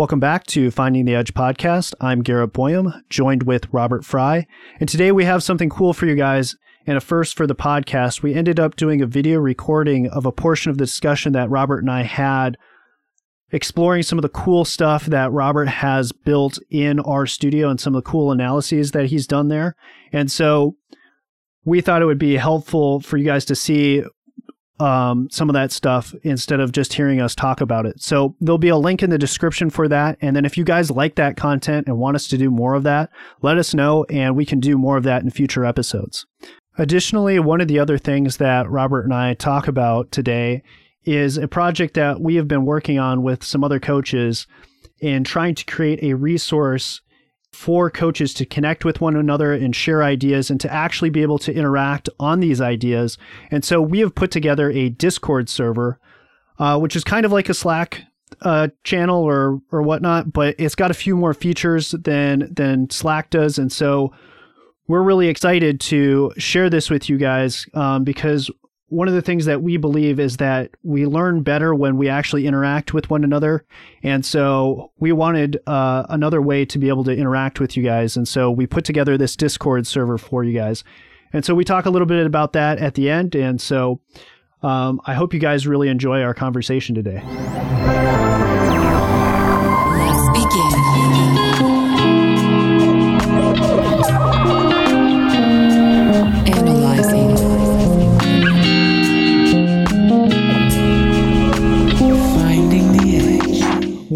Welcome back to Finding the Edge podcast. I'm Garrett Boyum, joined with Robert Fry. And today we have something cool for you guys and a first for the podcast. We ended up doing a video recording of a portion of the discussion that Robert and I had exploring some of the cool stuff that Robert has built in our studio and some of the cool analyses that he's done there. And so we thought it would be helpful for you guys to see um, some of that stuff instead of just hearing us talk about it. So there'll be a link in the description for that. And then if you guys like that content and want us to do more of that, let us know and we can do more of that in future episodes. Additionally, one of the other things that Robert and I talk about today is a project that we have been working on with some other coaches in trying to create a resource for coaches to connect with one another and share ideas and to actually be able to interact on these ideas. And so we have put together a Discord server, uh, which is kind of like a Slack uh, channel or or whatnot, but it's got a few more features than than Slack does, and so we're really excited to share this with you guys um, because one of the things that we believe is that we learn better when we actually interact with one another. And so we wanted uh, another way to be able to interact with you guys. And so we put together this Discord server for you guys. And so we talk a little bit about that at the end. And so um, I hope you guys really enjoy our conversation today.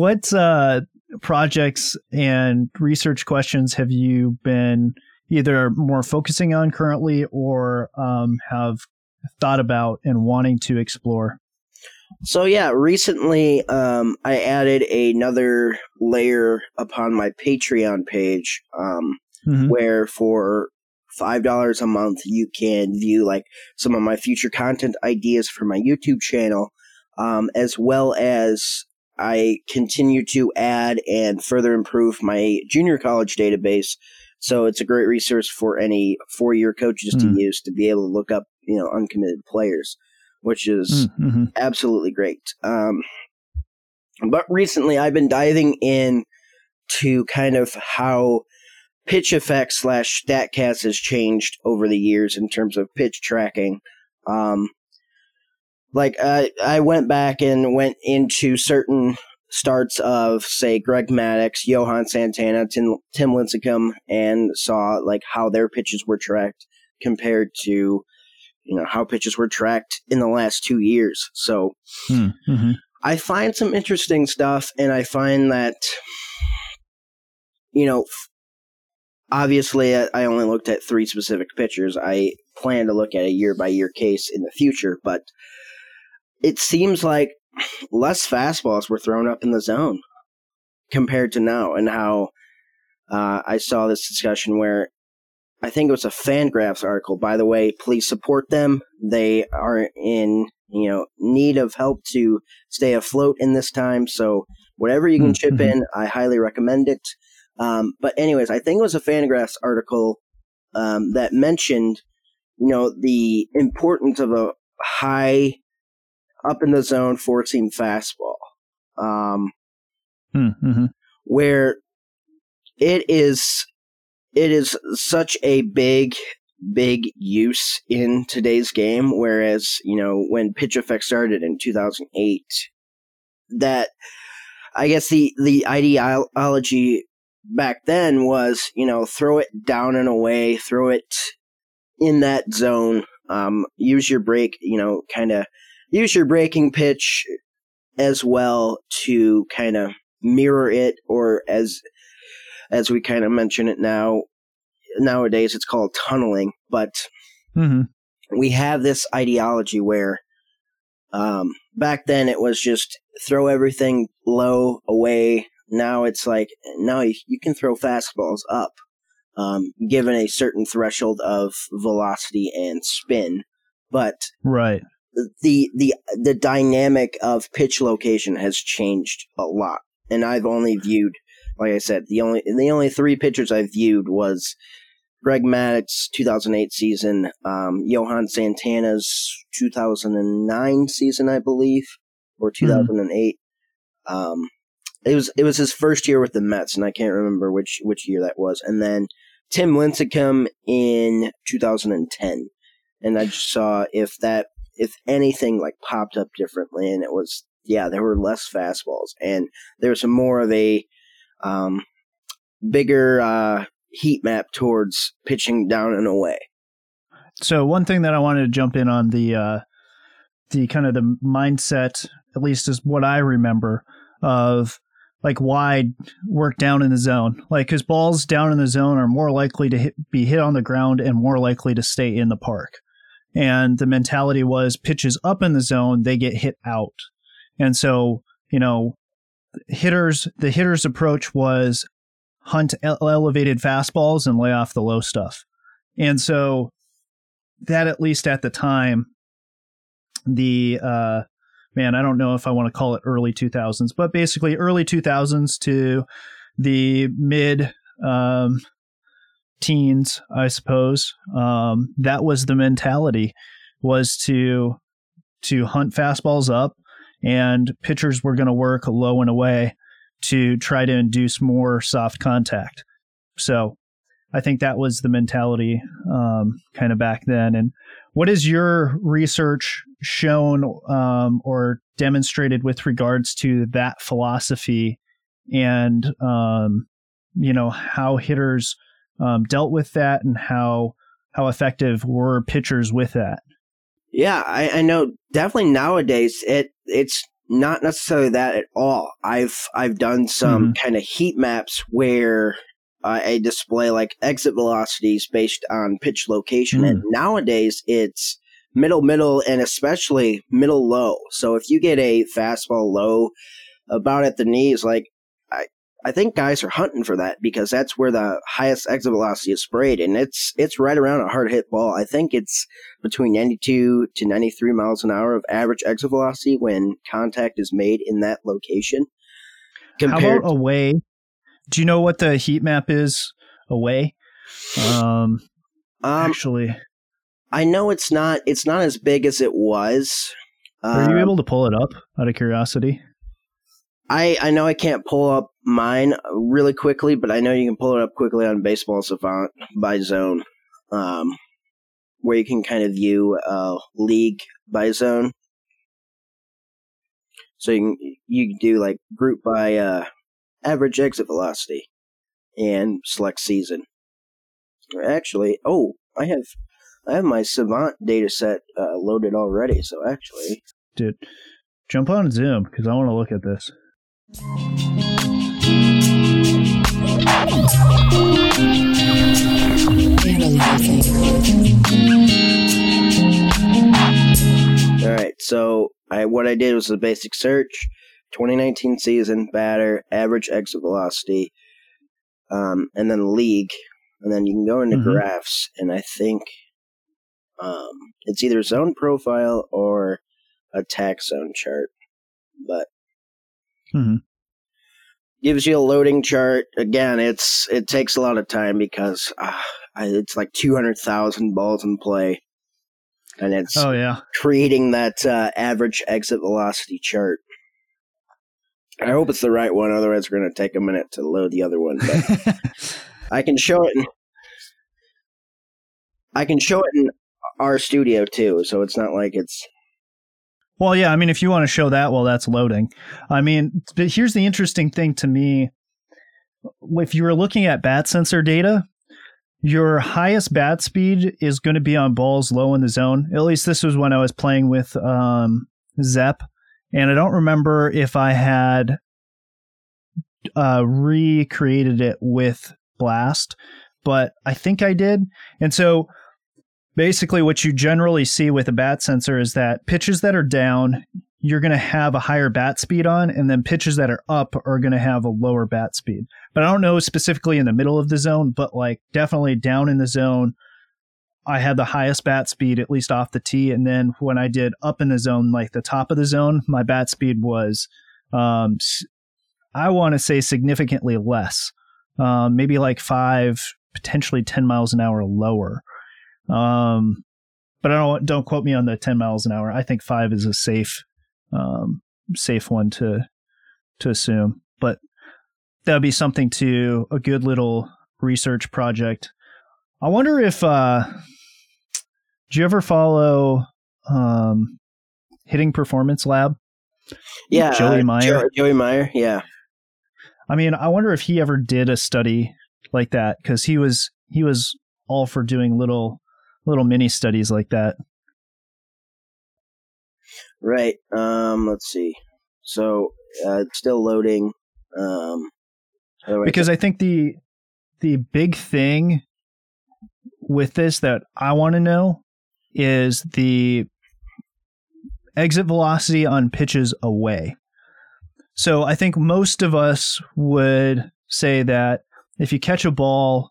What uh, projects and research questions have you been either more focusing on currently or um, have thought about and wanting to explore? So yeah, recently um, I added another layer upon my Patreon page, um, mm-hmm. where for five dollars a month you can view like some of my future content ideas for my YouTube channel, um, as well as I continue to add and further improve my junior college database. So it's a great resource for any four year coaches mm. to use to be able to look up, you know, uncommitted players, which is mm, mm-hmm. absolutely great. Um, but recently I've been diving in to kind of how PITCHf/x slash StatCast has changed over the years in terms of pitch tracking. Um, like I I went back and went into certain starts of say Greg Maddux, Johan Santana, Tim, Tim Lincecum, and saw like how their pitches were tracked compared to you know how pitches were tracked in the last two years. So hmm, mm-hmm. I find some interesting stuff, and I find that you know obviously I only looked at three specific pitchers. I plan to look at a year by year case in the future, but it seems like less fastballs were thrown up in the zone compared to now, and how uh, I saw this discussion where I think it was a Fangraphs article. By the way, please support them. They are in you know need of help to stay afloat in this time. So whatever you can mm-hmm. chip in, I highly recommend it. Um, but anyways, I think it was a Fangraphs article um, that mentioned you know the importance of a high up in the zone four seam fastball. Um, hmm, mm-hmm. where it is it is such a big big use in today's game whereas you know when PITCHf/x started in 2008 that i guess the the ideology back then was you know throw it down and away throw it in that zone um, use your break you know kind of use your breaking pitch as well to kind of mirror it or as as we kind of mention it now nowadays it's called tunneling but mm-hmm. we have this ideology where um, back then it was just throw everything low away now it's like now you, you can throw fastballs up um, given a certain threshold of velocity and spin but right the the the dynamic of pitch location has changed a lot, and I've only viewed, like I said, the only the only three pitchers I've viewed was Greg Maddux 2008 season, um, Johan Santana's 2009 season, I believe, or 2008, mm-hmm. um, it was it was his first year with the Mets, and I can't remember which which year that was. And then Tim Lincecum in 2010, and I just saw if that if anything like popped up differently, and it was yeah, there were less fastballs, and there was some more of a um, bigger uh, heat map towards pitching down and away. So one thing that I wanted to jump in on the uh, the kind of the mindset, at least is what I remember of like wide work down in the zone. Like because balls down in the zone are more likely to hit, be hit on the ground and more likely to stay in the park. And the mentality was pitches up in the zone, they get hit out. And so, you know, hitters, the hitter's approach was hunt elevated fastballs and lay off the low stuff. And so that at least at the time, the uh, man, I don't know if I want to call it early 2000s, but basically early 2000s to the mid um, teens, I suppose. Um, that was the mentality was to to hunt fastballs up, and pitchers were going to work low and away to try to induce more soft contact. So I think that was the mentality um, kind of back then. And what has your research shown um, or demonstrated with regards to that philosophy and um, you know how hitters um, dealt with that and how how effective were pitchers with that? Yeah, I, I know. Definitely nowadays, it it's not necessarily that at all. I've I've done some mm-hmm. kind of heat maps where uh, I display like exit velocities based on pitch location, mm. and nowadays it's middle middle and especially middle low. So if you get a fastball low about at the knees, like I think guys are hunting for that because that's where the highest exit velocity is sprayed, and it's it's right around a hard hit ball. I think it's between 92 to 93 miles an hour of average exit velocity when contact is made in that location. Compared How about away? Do you know what the heat map is away? Um, um actually, I know it's not it's not as big as it was. Are you um, able to pull it up out of curiosity? I I know I can't pull up mine really quickly, but I know you can pull it up quickly on Baseball Savant by zone, um, where you can kind of view uh, league by zone. So you can you can do like group by uh, average exit velocity and select season. Actually, oh, I have I have my Savant data set uh, loaded already, so actually. Dude, jump on Zoom because I want to look at this. All right, so I what I did was a basic search, 2019 season batter, average exit velocity, um, and then league, and then you can go into mm-hmm. graphs, and I think um, it's either zone profile or attack zone chart, but mm-hmm. gives you a loading chart. Again, it's it takes a lot of time because uh, it's like two hundred thousand balls in play, and it's oh yeah creating that uh, average exit velocity chart. I hope it's the right one. Otherwise, we're going to take a minute to load the other one. But I can show it. In, I can show it in our studio too, so it's not like it's. Well, yeah, I mean, if you want to show that while that's loading, I mean, but here's the interesting thing to me: if you were looking at bat sensor data, your highest bat speed is going to be on balls low in the zone. At least this was when I was playing with um, Zep, and I don't remember if I had uh, recreated it with Blast, but I think I did. And so basically what you generally see with a bat sensor is that pitches that are down you're going to have a higher bat speed on and then pitches that are up are going to have a lower bat speed. But i don't know specifically in the middle of the zone but like definitely down in the zone i had the highest bat speed at least off the tee and then when i did up in the zone like the top of the zone my bat speed was um, i want to say significantly less um, maybe like five potentially 10 miles an hour lower um, but I don't don't quote me on the 10 miles an hour. I think five is a safe um, safe one to to assume. but that would be something to a good little research project. I wonder if uh do you ever follow um Hitting Performance Lab? Yeah, Joey uh, Meyer. Joey Meyer. Yeah, I mean, I wonder if he ever did a study like that because he was he was all for doing little little mini studies like that. right. Um, let's see. So uh, it's still loading. Um, how do I- Because I think the the big thing with this that I want to know is the exit velocity on pitches away. So I think most of us would say that if you catch a ball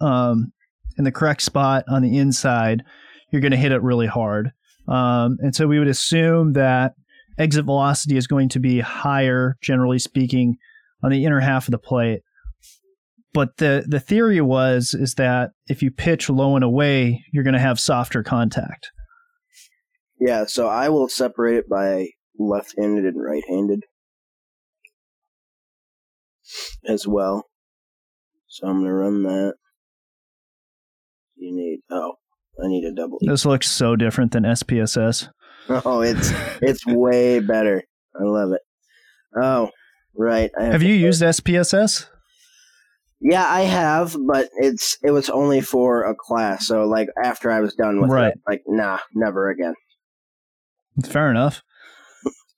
um, in the correct spot on the inside, you're going to hit it really hard. Um, and so we would assume that exit velocity is going to be higher, generally speaking, on the inner half of the plate. But the the theory was is that if you pitch low and away, you're going to have softer contact. yeah, so I will separate it by left-handed and right-handed as well. So I'm gonna run that. You need oh, I need a double. This looks so different than SPSS. Oh, it's it's way better. I love it. Oh, right. I Have to you put- used SPSS? Yeah, I have, but it's it was only for a class. So like after I was done with Right. it, like nah, never again. Fair enough.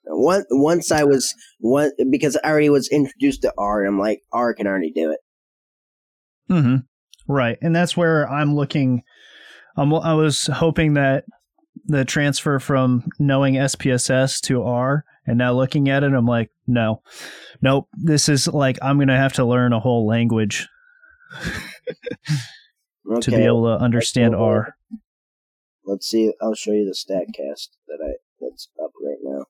Once once I was one because I already was introduced to R, and I'm like R can already do it. hmm Right, and that's where I'm looking. Um, I was hoping that the transfer from knowing SPSS to R and now looking at it, I'm like, no, nope. This is like I'm gonna have to learn a whole language Okay, to be able to understand. R. let's see. I'll show you the stat cast that I that's up right now.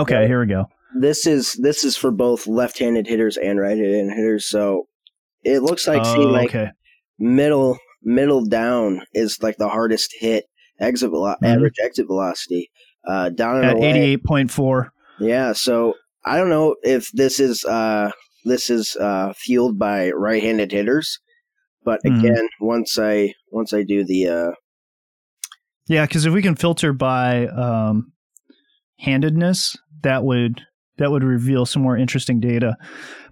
Okay, here we go. This is this is for both left-handed hitters and right-handed hitters. So it looks like see Oh, like okay. middle middle down is like the hardest hit exit velo- Mhm. average exit velocity. Uh, down At away. 88.4. Yeah, so I don't know if this is uh this is uh fueled by right-handed hitters, but Mhm. again, once I once I do the uh Yeah, because if we can filter by um, handedness, that would that would reveal some more interesting data.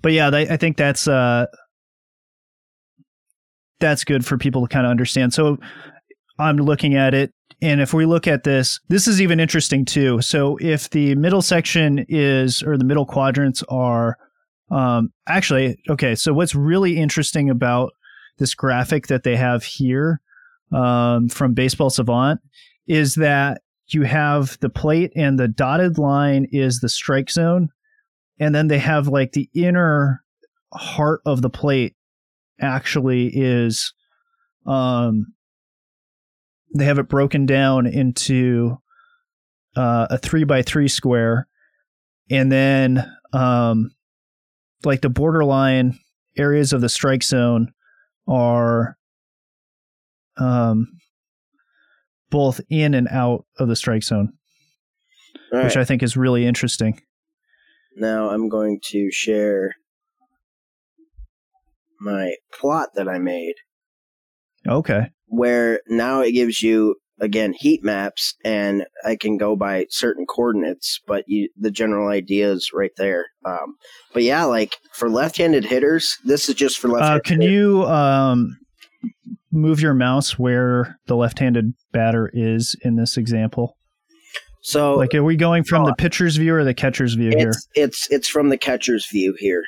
But yeah, I I think that's uh, that's good for people to kind of understand. So I'm looking at it, and if we look at this, this is even interesting too. So if the middle section is or the middle quadrants are um, actually okay. So what's really interesting about this graphic that they have here um, from Baseball Savant is that you have the plate and the dotted line is the strike zone. And then they have like the inner heart of the plate actually is, um, they have it broken down into uh, a three by three square. And then, um, like the borderline areas of the strike zone are um, both in and out of the strike zone, all which right, I think is really interesting. now I'm going to share my plot that I made Okay. where now it gives you again heat maps and I can go by certain coordinates, but you the general idea is right there. Um, but yeah, like for left-handed hitters, this is just for Uh, left. can you um, move your mouse where the left-handed batter is in this example? So Like, are we going from the pitcher's view or the catcher's view here? it's it's it's from the catcher's view here.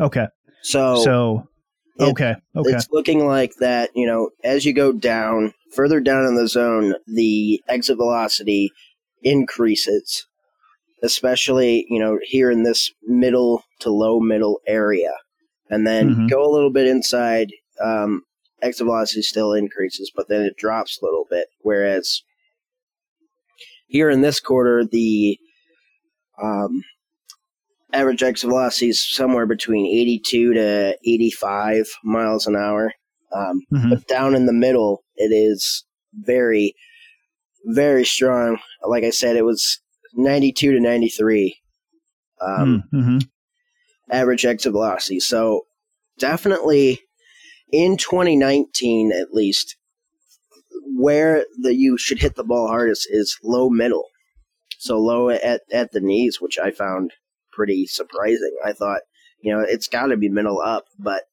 Okay. So So, okay, okay, It's looking like that, you know, as you go down, further down in the zone, the exit velocity increases, especially, you know, here in this middle to low middle area. And then Mhm. go a little bit inside, um, exit velocity still increases, but then it drops a little bit. Whereas here in this quarter, the um, average exit velocity is somewhere between 82 to 85 miles an hour. Um, Mhm. But down in the middle, it is very, very strong. Like I said, it was 92 to 93 um, mm-hmm. average exit velocity. So definitely in 2019, at least, where the you should hit the ball hardest is low middle. So low at, at the knees, which I found pretty surprising. I thought, you know, it's got to be middle up, but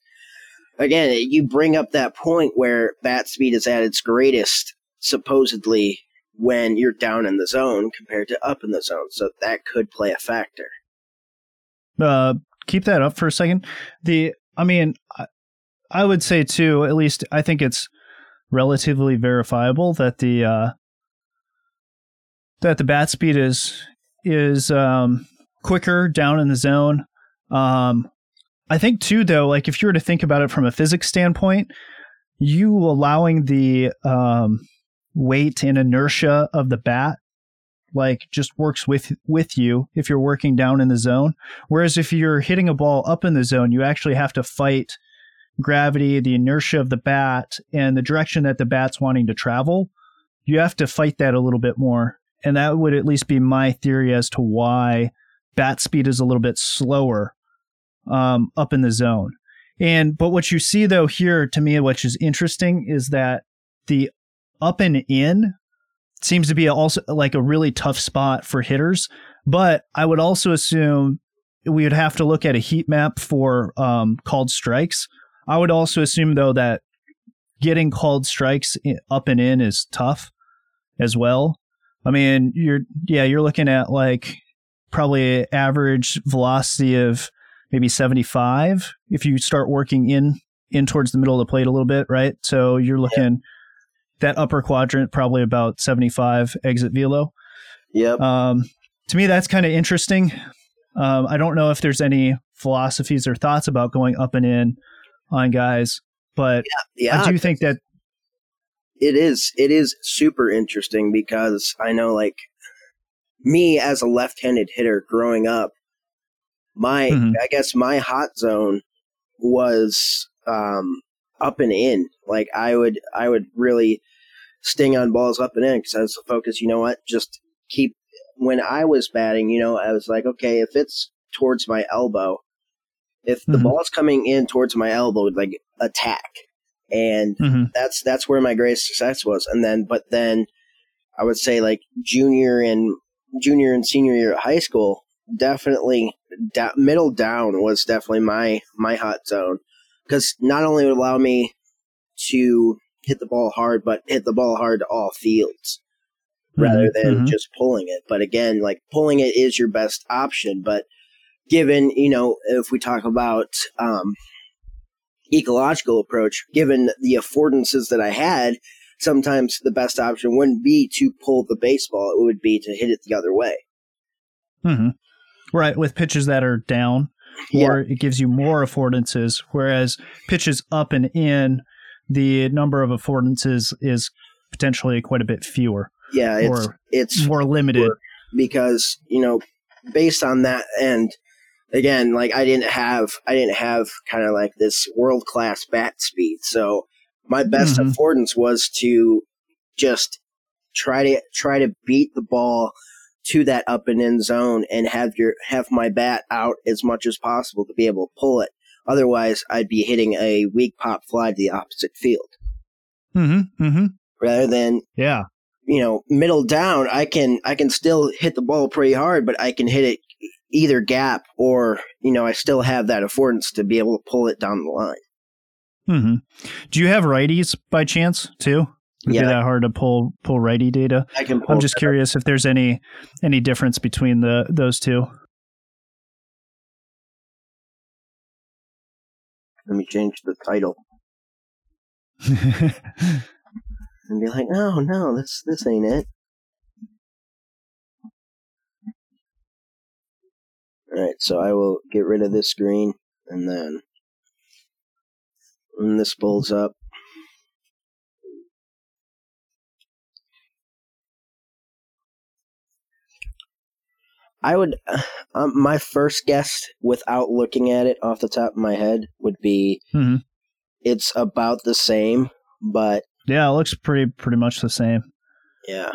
again, you bring up that point where bat speed is at its greatest, supposedly when you're down in the zone compared to up in the zone. So that could play a factor. Uh, keep that up for a second. The, I mean, I, I would say too. At least I think it's relatively verifiable that the uh, that the bat speed is is um, quicker down in the zone. Um, I think too, though, like if you were to think about it from a physics standpoint, you allowing the um, weight and inertia of the bat like just works with with you if you're working down in the zone. Whereas if you're hitting a ball up in the zone, you actually have to fight gravity, the inertia of the bat, and the direction that the bat's wanting to travel. You have to fight that a little bit more. And that would at least be my theory as to why bat speed is a little bit slower um, up in the zone. And but what you see though here to me, which is interesting, is that the up and in seems to be also like a really tough spot for hitters. But I would also assume we would have to look at a heat map for um, called strikes. I would also assume though that getting called strikes up and in is tough as well. I mean, you're yeah, you're looking at like probably an average velocity of maybe 75 if you start working in in towards the middle of the plate a little bit, right? So you're looking yeah. that upper quadrant probably about 75 exit velo. Yep. Um, to me, that's kind of interesting. Um, I don't know if there's any philosophies or thoughts about going up and in on guys, but yeah, yeah. I do think that it is it is super interesting because I know like me as a left-handed hitter growing up, my mm-hmm. I guess my hot zone was um, up and in. Like I would I would really sting on balls up and in because I was focused. You know what? Just keep. When I was batting, you know, I was like, okay, if it's towards my elbow, if the mm-hmm. ball's coming in towards my elbow, like attack, and mm-hmm. that's that's where my greatest success was. And then, but then, I would say like junior and junior and senior year at high school, definitely da- middle down was definitely my my hot zone because not only would allow me to hit the ball hard, but hit the ball hard to all fields mm-hmm, rather than mm-hmm. just pulling it. But again, like pulling it is your best option. But given you know, if we talk about um, ecological approach, given the affordances that I had, sometimes the best option wouldn't be to pull the baseball; it would be to hit it the other way. Mm-hmm. Right, with pitches that are down, yeah. or it gives you more affordances, whereas pitches up and in, the number of affordances is potentially quite a bit fewer. Yeah, it's it's more limited because you know, based on that, and again, like I didn't have I didn't have kind of like this world class bat speed, so my best mm-hmm. affordance was to just try to try to beat the ball to that up and in zone and have your have my bat out as much as possible to be able to pull it. Otherwise, I'd be hitting a weak pop fly to the opposite field. Mm-hmm. Mm-hmm. Rather than yeah, you know, middle down, I can I can still hit the ball pretty hard, but I can hit it either gap or you know I still have that affordance to be able to pull it down the line. Mm-hmm. Do you have righties by chance too? Would yeah. be that hard to pull pull righty data? I can. I'm just curious if there's any any difference between the those two. Let me change the title. and be like, no, no, this this ain't it. Alright, so I will get rid of this screen and then when this pulls up, I would, um, my first guess without looking at it off the top of my head would be mm-hmm. it's about the same, but yeah, it looks pretty pretty much the same. Yeah.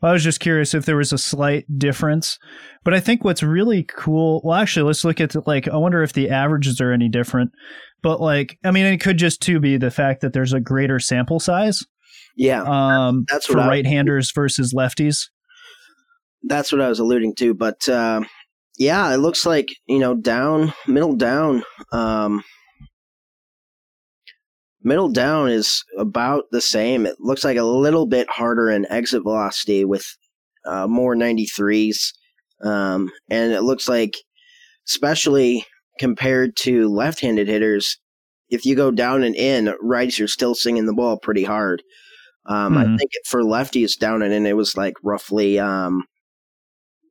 Well, I was just curious if there was a slight difference, but I think what's really cool. Well, actually, let's look at the, like. I wonder if the averages are any different. But like, I mean, it could just too be the fact that there's a greater sample size. Yeah, um, that's for right-handers versus lefties. That's what I was alluding to. But uh, yeah, it looks like you know down, middle down. Um, middle down is about the same. It looks like a little bit harder in exit velocity with uh, more 93s. Um, and it looks like, especially compared to left handed hitters, if you go down and in, righties are still singing the ball pretty hard. Um, mm-hmm. I think for lefties down and in, it was like roughly, um,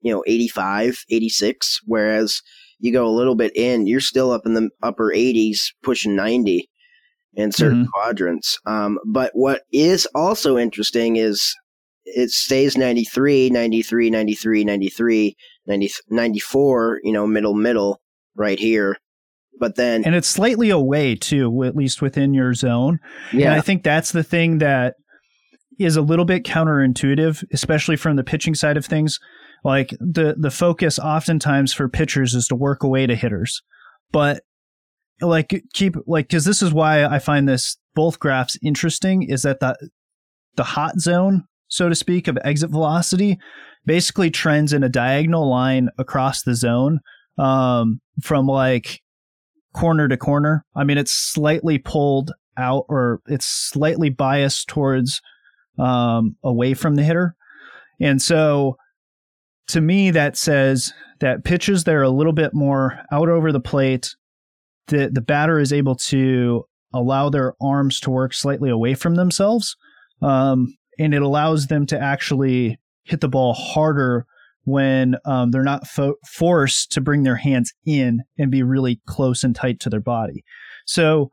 you know, 85, 86. Whereas you go a little bit in, you're still up in the upper 80s, pushing 90 in certain mm-hmm. quadrants. Um, but what is also interesting is it stays 93, 93, 93, 93, 90, 94, you know, middle, middle right here. But then. And it's slightly away too, at least within your zone. Yeah. And I think that's the thing that is a little bit counterintuitive, especially from the pitching side of things. Like the, the focus oftentimes for pitchers is to work away to hitters. But like keep like because this is why I find this both graphs interesting is that the the hot zone, so to speak, of exit velocity basically trends in a diagonal line across the zone um, from like corner to corner. I mean, it's slightly pulled out or it's slightly biased towards um, away from the hitter. And so to me, that says that pitches that are a little bit more out over the plate the the batter is able to allow their arms to work slightly away from themselves, um, and it allows them to actually hit the ball harder when um, they're not fo- forced to bring their hands in and be really close and tight to their body. So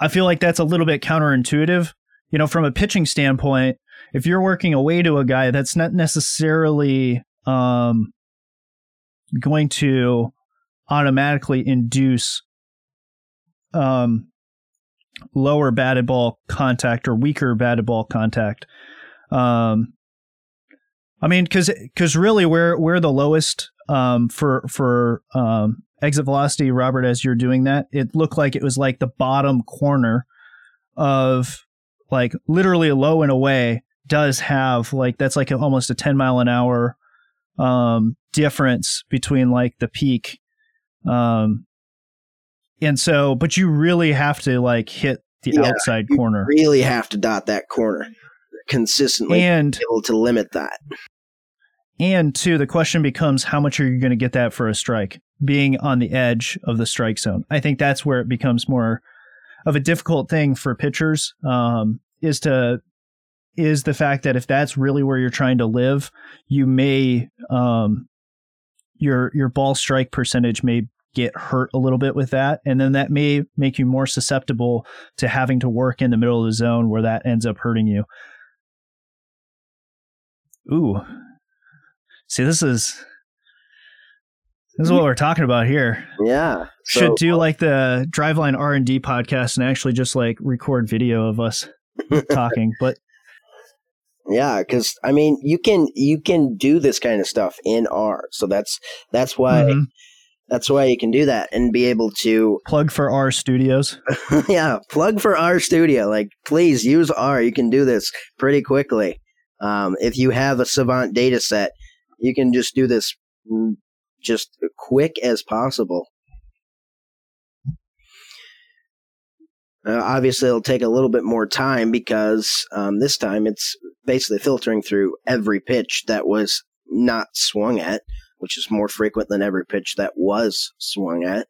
I feel like that's a little bit counterintuitive. You know, from a pitching standpoint, if you're working away to a guy, that's not necessarily um, going to automatically induce um, lower batted ball contact or weaker batted ball contact. Um, I mean, because because really, we're we're the lowest um, for for um, exit velocity, Robert. As you're doing that, it looked like it was like the bottom corner of like literally low and away does have like that's like almost a 10 mile an hour um, difference between like the peak um, and so, but you really have to like hit the yeah, outside corner. really have to dot that corner consistently and able to limit that. And two, the question becomes how much are you going to get that for a strike? Being on the edge of the strike zone. I think that's where it becomes more of a difficult thing for pitchers. Um, is to is the fact that if that's really where you're trying to live, you may um, your your ball strike percentage may get hurt a little bit with that. And then that may make you more susceptible to having to work in the middle of the zone where that ends up hurting you. Ooh. See this is this is what we're talking about here. Yeah so, should do like the driveline r&d podcast and actually just like record video of us talking but yeah, because I mean, you can you can do this kind of stuff in R, so that's that's why mm-hmm. That's why you can do that and be able to plug for R Studios. yeah, plug for R Studio. Like, please use R. You can do this pretty quickly. Um, if you have a Savant data set, you can just do this just quick as possible. Uh, obviously, it'll take a little bit more time because um, this time it's basically filtering through every pitch that was not swung at, which is more frequent than every pitch that was swung at.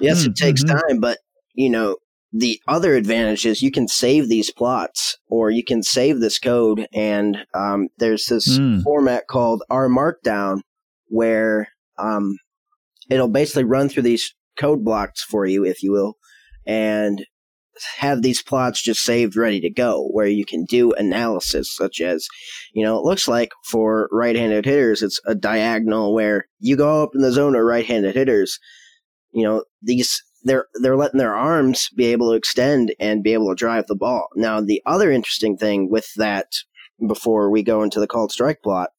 Yes, mm, it takes mm-hmm. time, but you know the other advantage is you can save these plots or you can save this code, and um, there's this mm. format called R Markdown where um, it'll basically run through these code blocks for you, if you will, and have these plots just saved ready to go where you can do analysis such as you know it looks like for right-handed hitters it's a diagonal where you go up in the zone of right-handed hitters you know these they're they're letting their arms be able to extend and be able to drive the ball. Now the other interesting thing with that before we go into the called strike plot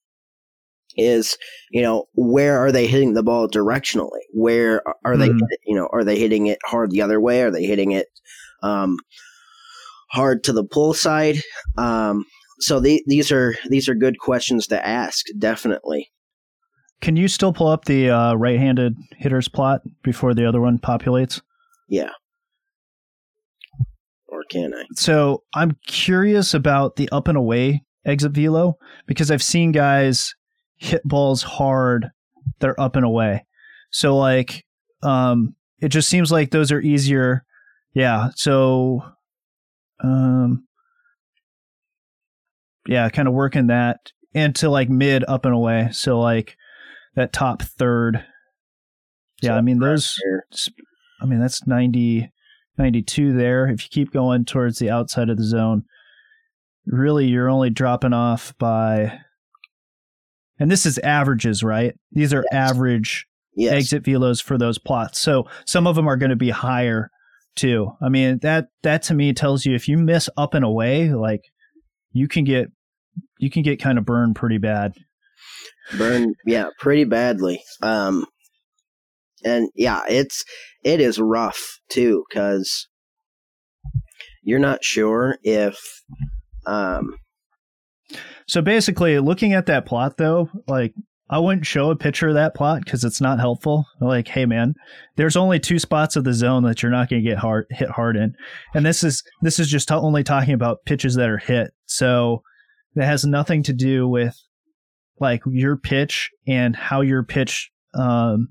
is you know where are they hitting the ball directionally? Where are they Mhm. you know are they hitting it hard the other way? Are they hitting it um, hard to the pull side um, so the, these are these are good questions to ask definitely Can you still pull up the uh, right-handed hitters plot before the other one populates? yeah or can i So I'm curious about the up and away exit velo because I've seen guys hit balls hard that are up and away. So like, um, it just seems like those are easier. Yeah. So, um, yeah, kind of working that into like mid up and away. So like that top third. Yeah, So I mean those. I mean that's 90, 92 there. If you keep going towards the outside of the zone, really you're only dropping off by. And this is averages, right? These are Yes. average yes exit velos for those plots. So some of them are going to be higher too. I mean that that to me tells you if you miss up and away, like you can get you can get kind of burned pretty bad. burn yeah pretty badly um and yeah it's it is rough too because you're not sure if um So basically, looking at that plot though, like I wouldn't show a picture of that plot because it's not helpful. Like, hey man, there's only two spots of the zone that you're not going to get hard hit hard in, and this is this is just only talking about pitches that are hit. So that has nothing to do with like your pitch and how your pitch um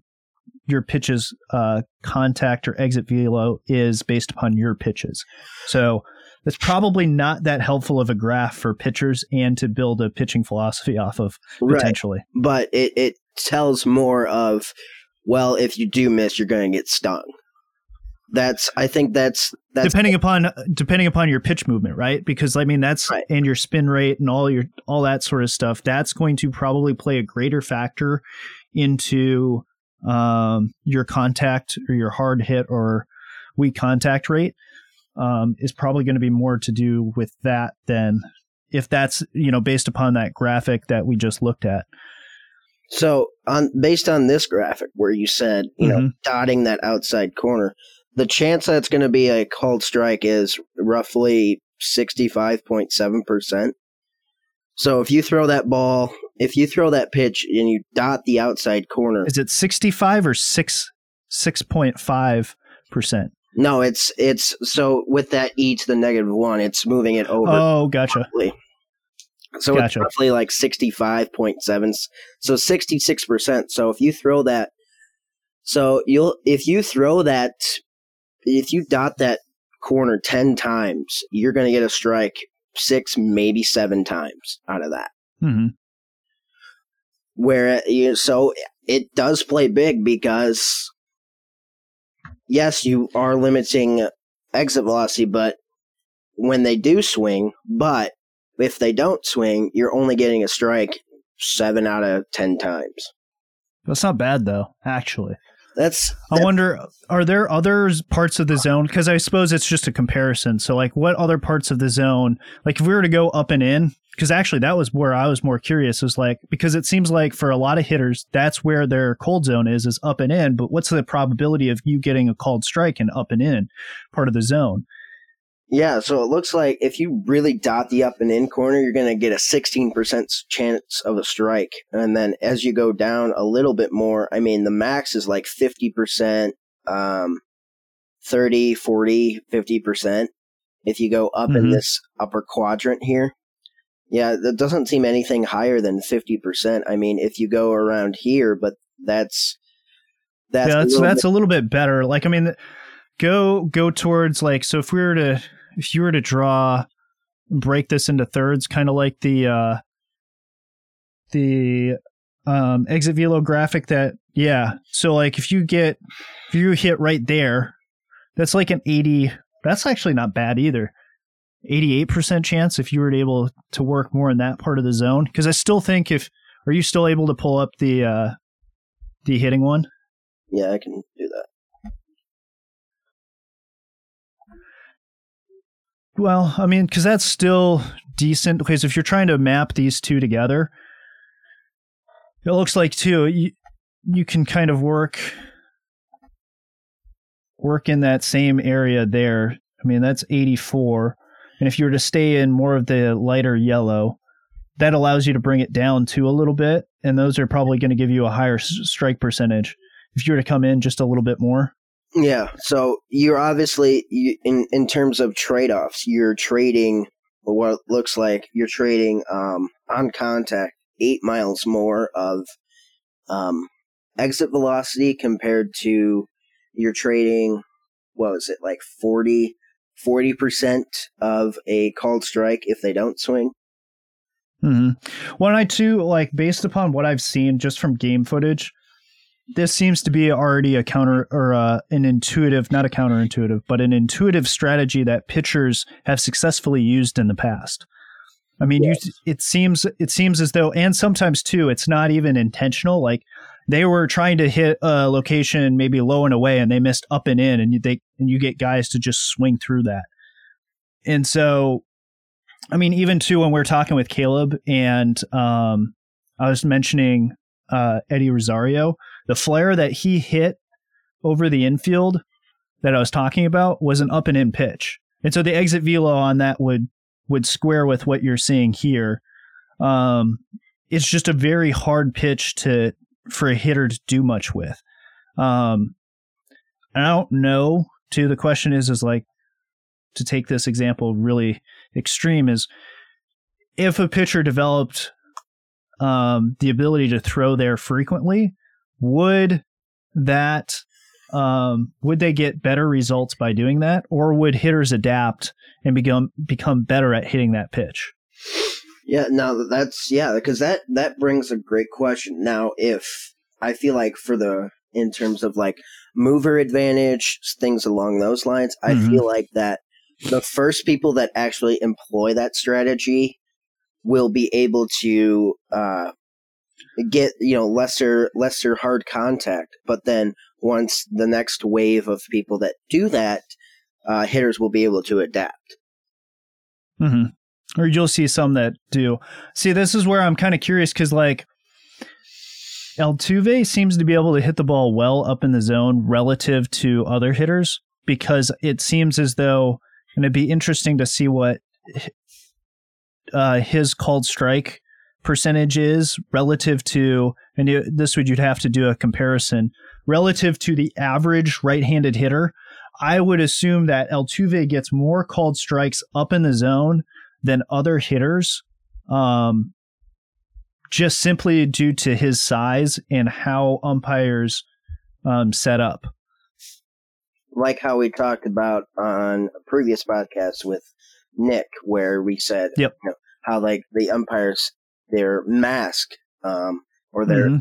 your pitches uh contact or exit velo is based upon your pitches. So that's probably not that helpful of a graph for pitchers and to build a pitching philosophy off of right potentially. but it it tells more of well if you do miss you're going to get stung that's i think that's that's depending upon depending upon your pitch movement, right? Because I mean that's Right. and your spin rate and all your all that sort of stuff. That's going to probably play a greater factor into um, your contact or your hard hit or weak contact rate. Um, is probably going to be more to do with that than if that's you know based upon that graphic that we just looked at. So on based on this graphic where you said, you know, Mhm. dotting that outside corner, the chance that it's going to be a called strike is roughly 65.7%. So if you throw that ball, if you throw that pitch and you dot the outside corner, Is it sixty five or six six point five percent? No, it's it's so with that e to the negative 1, it's moving it over Oh, gotcha. roughly. So it's Gotcha. roughly like 65.7 so 66%. So if you throw that so you'll if you throw that if you dot that corner 10 times, you're going to get a strike 6 maybe 7 times out of that. Mm-hmm. Where you so it does play big because yes, you are limiting exit velocity, but when they do swing, but if they don't swing, you're only getting a strike seven out of ten times. That's not bad though, actually. That's I wonder, are there other parts of the zone? Because I suppose it's just a comparison. So, like, what other parts of the zone? Like, if we were to go up and in, because actually that was where I was more curious. Was like because it seems like for a lot of hitters, that's where their cold zone is, is up and in. But what's the probability of you getting a called strike in up and in part of the zone? Yeah. So it looks like if you really dot the up and in corner, you're going to get a 16% chance of a strike, and then as you go down a little bit more, I mean, the max is like 50%, um, 30, 40, 50%. If you go up in Mhm. this upper quadrant here, yeah, that doesn't seem anything higher than 50%. I mean, if you go around here, but that's that's yeah, a little that's a little bit better. Like, I mean, go go towards like so. If we were to if you were to draw break this into thirds, kind of like the uh the um exit velo graphic that yeah. So like if you get if you hit right there, that's like an eighty. That's actually not bad either. 88% chance if you were able to work more in that part of the zone because i still think if are you still able to pull up the uh the hitting one Yeah, I can do that. Well, I mean, because that's still decent. Because if you're trying to map these two together, it looks like too you you can kind of work work in that same area there. I mean, that's 84. And if you were to stay in more of the lighter yellow, that allows you to bring it down to a little bit. And those are probably going to give you a higher strike percentage if you were to come in just a little bit more. Yeah. So you're obviously, you, in, in terms of trade offs, you're trading what looks like you're trading um, on contact eight miles more of um, exit velocity compared to you're trading what was it like 40 40% of a called strike if they don't swing hmm Well, I too like based upon what I've seen just from game footage, this seems to be already a counter or uh, an intuitive, not a counterintuitive, but an intuitive strategy that pitchers have successfully used in the past. I mean, yes. you, it seems it seems as though, and sometimes too, it's not even intentional. Like they were trying to hit a location maybe low and away, and they missed up and in, and you they and you get guys to just swing through that. And so, I mean, even too when we are talking with Caleb, and um, I was mentioning uh, Eddie Rosario, the flare that he hit over the infield that I was talking about was an up and in pitch, and so the exit velo on that would would square with what you're seeing here. Um, it's just a very hard pitch to for a hitter to do much with. Um, I don't know. To the question is, is like to take this example really extreme is if a pitcher developed um, the ability to throw there frequently, would that um, would they get better results by doing that, or would hitters adapt and become become better at hitting that pitch? Yeah, now that's yeah, because that that brings a great question. Now, if I feel like for the in terms of like mover advantage, things along those lines, I mm-hmm. feel like that the first people that actually employ that strategy will be able to uh, get you know lesser lesser hard contact. But then once the next wave of people that do that, uh, hitters will be able to adapt. Mm-hmm or you'll see some that do. See, this is where I'm kind of curious because like Altuve seems to be able to hit the ball well up in the zone relative to other hitters because it seems as though, and it'd be interesting to see what uh, his called strike percentage is relative to, and you, this would you'd have to do a comparison relative to the average right-handed hitter. I would assume that Altuve gets more called strikes up in the zone than other hitters, um, just simply due to his size and how umpires um, set up. Like how we talked about on a previous podcast with Nick, where we said yep. You know, how like the umpires their mask um, or their mm-hmm.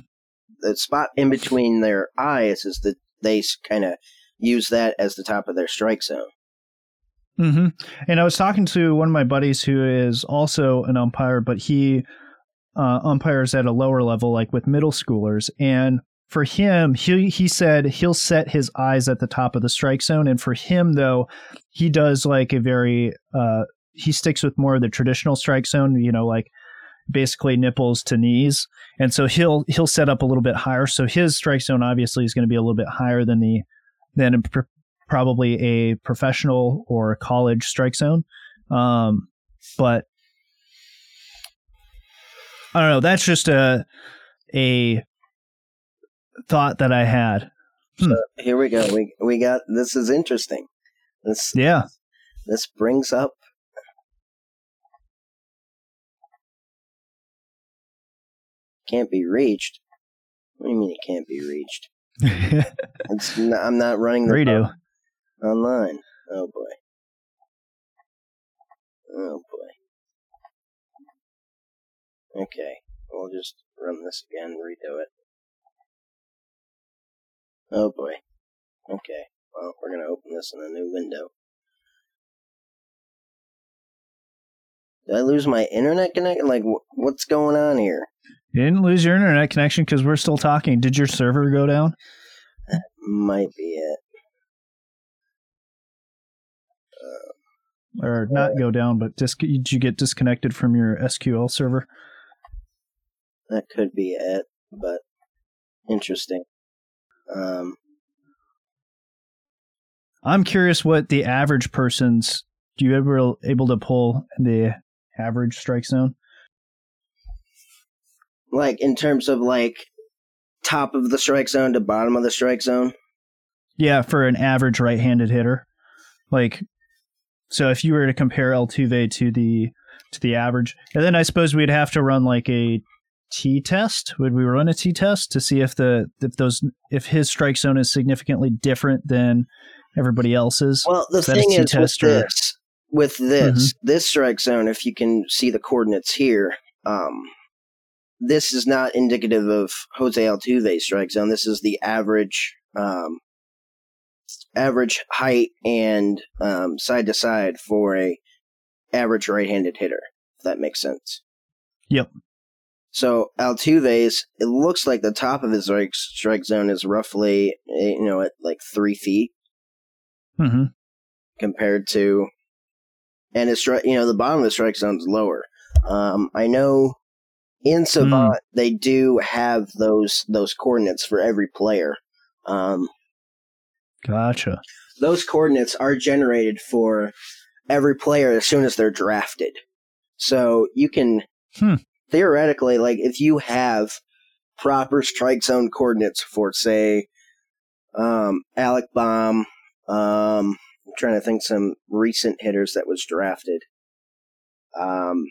the spot in between their eyes is that they kind of use that as the top of their strike zone. Mm-hmm. And I was talking to one of my buddies who is also an umpire, but he uh, umpires at a lower level, like with middle schoolers. And for him, he he said he'll set his eyes at the top of the strike zone. And for him, though, he does like a very uh, he sticks with more of the traditional strike zone. You know, like basically nipples to knees. And so he'll he'll set up a little bit higher. So his strike zone obviously is going to be a little bit higher than the than probably a professional or college strike zone. Um, but I don't know. That's just a a thought that I had. Hmm. So here we go. We we got this is interesting. This yeah. This brings up can't be reached. What do you mean it can't be reached? not, I'm not running the radio online. Oh boy. Oh boy. Okay, we'll just run this again, redo it. Oh boy. Okay, well, we're gonna open this in a new window. Did I lose my internet connection? Like, wh- what's going on here? You didn't lose your internet connection because we're still talking. Did your server go down? That might be it. or not go down, but dis- did you get disconnected from your SQL server? That could be it, but interesting. Um, I'm curious what the average person's. Do you ever able to pull the average strike zone? Like in terms of like top of the strike zone to bottom of the strike zone. Yeah, for an average right-handed hitter, like so if you were to compare Altuve to the to the average, and then I suppose we'd have to run like a T test. Would we run a T test to see if the if those if his strike zone is significantly different than everybody else's? Well, the Is thing is with or- this, with this, this strike zone, if you can see the coordinates here, um, this is not indicative of Jose Altuve's strike zone. This is the average, um, average height and um, side to side for a average right-handed hitter. If that makes sense. Yep. So Altuve's, it looks like the top of his strike strike zone is roughly, eh, you know, at like three feet mm-hmm. compared to and his you know the bottom of the strike zone's lower um i know in savant they do have those those coordinates for every player um Gotcha. those coordinates are generated for every player as soon as they're drafted so you can Hmm. theoretically like if you have proper strike zone coordinates for say um Alec Bohm um i'm trying to think some recent hitters that was drafted um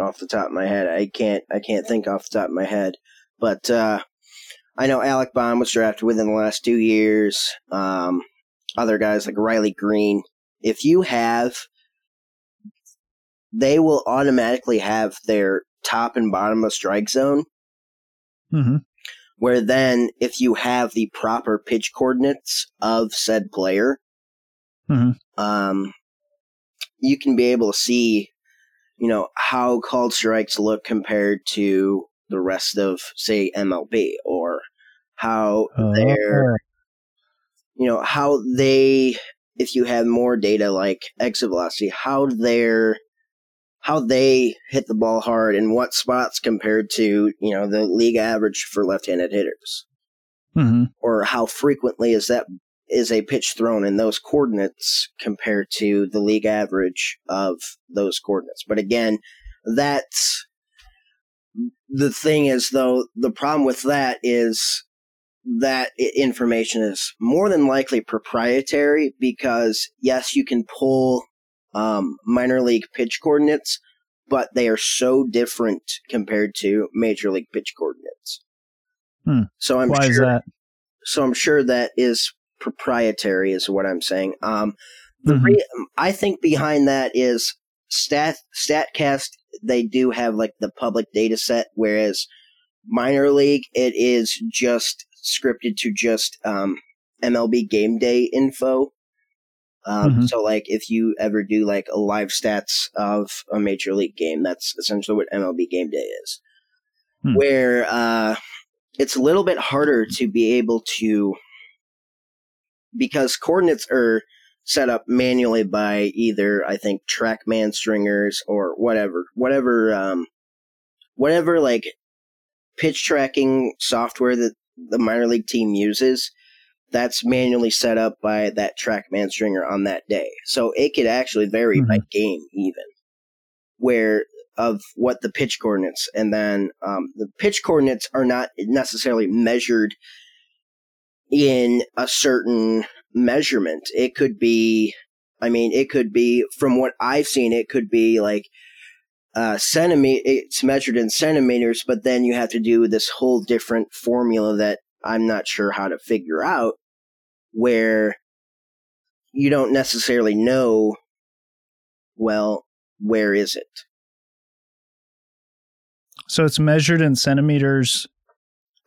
off the top of my head. I can't i can't think off the top of my head. But uh i know Alec Bohm was drafted within the last two years. Um other guys like Riley Greene. If you have they will automatically have their top and bottom of strike zone. Hmm where then if you have the proper pitch coordinates of said player Mhm. um you can be able to see you know how called strikes look compared to the rest of say mlb or how their you know how they if you have more data like exit velocity how their how they hit the ball hard and what spots compared to you know the league average for left-handed hitters. Hmm or how frequently is that is a pitch thrown in those coordinates compared to the league average of those coordinates but again that's the thing is though the problem with that is that information is more than likely proprietary because yes you can pull um, minor league pitch coordinates but they are so different compared to major league pitch coordinates Hmm. so i'm Why sure is that? so I'm sure that is proprietary, is what I'm saying. Um, the Mhm. re- I think behind that is stat Statcast. They do have like the public data set, whereas minor league it is just scripted to just um, MLB game day info. Um, Mhm. So like if you ever do like a live stats of a major league game, that's essentially what MLB game day is. Hmm. Where uh, it's a little bit harder to be able to because coordinates are set up manually by either I think TrackMan stringers or whatever, whatever, um, whatever like pitch tracking software that the minor league team uses. That's manually set up by that TrackMan stringer on that day, so it could actually vary by game even, where of what the pitch coordinates, and then um, the pitch coordinates are not necessarily measured in a certain measurement. It could be, I mean, it could be from what I've seen, it could be like uh, centimeter. It's measured in centimeters, but then you have to do this whole different formula that I'm not sure how to figure out, where you don't necessarily know. Well, where is it? So it's measured in centimeters.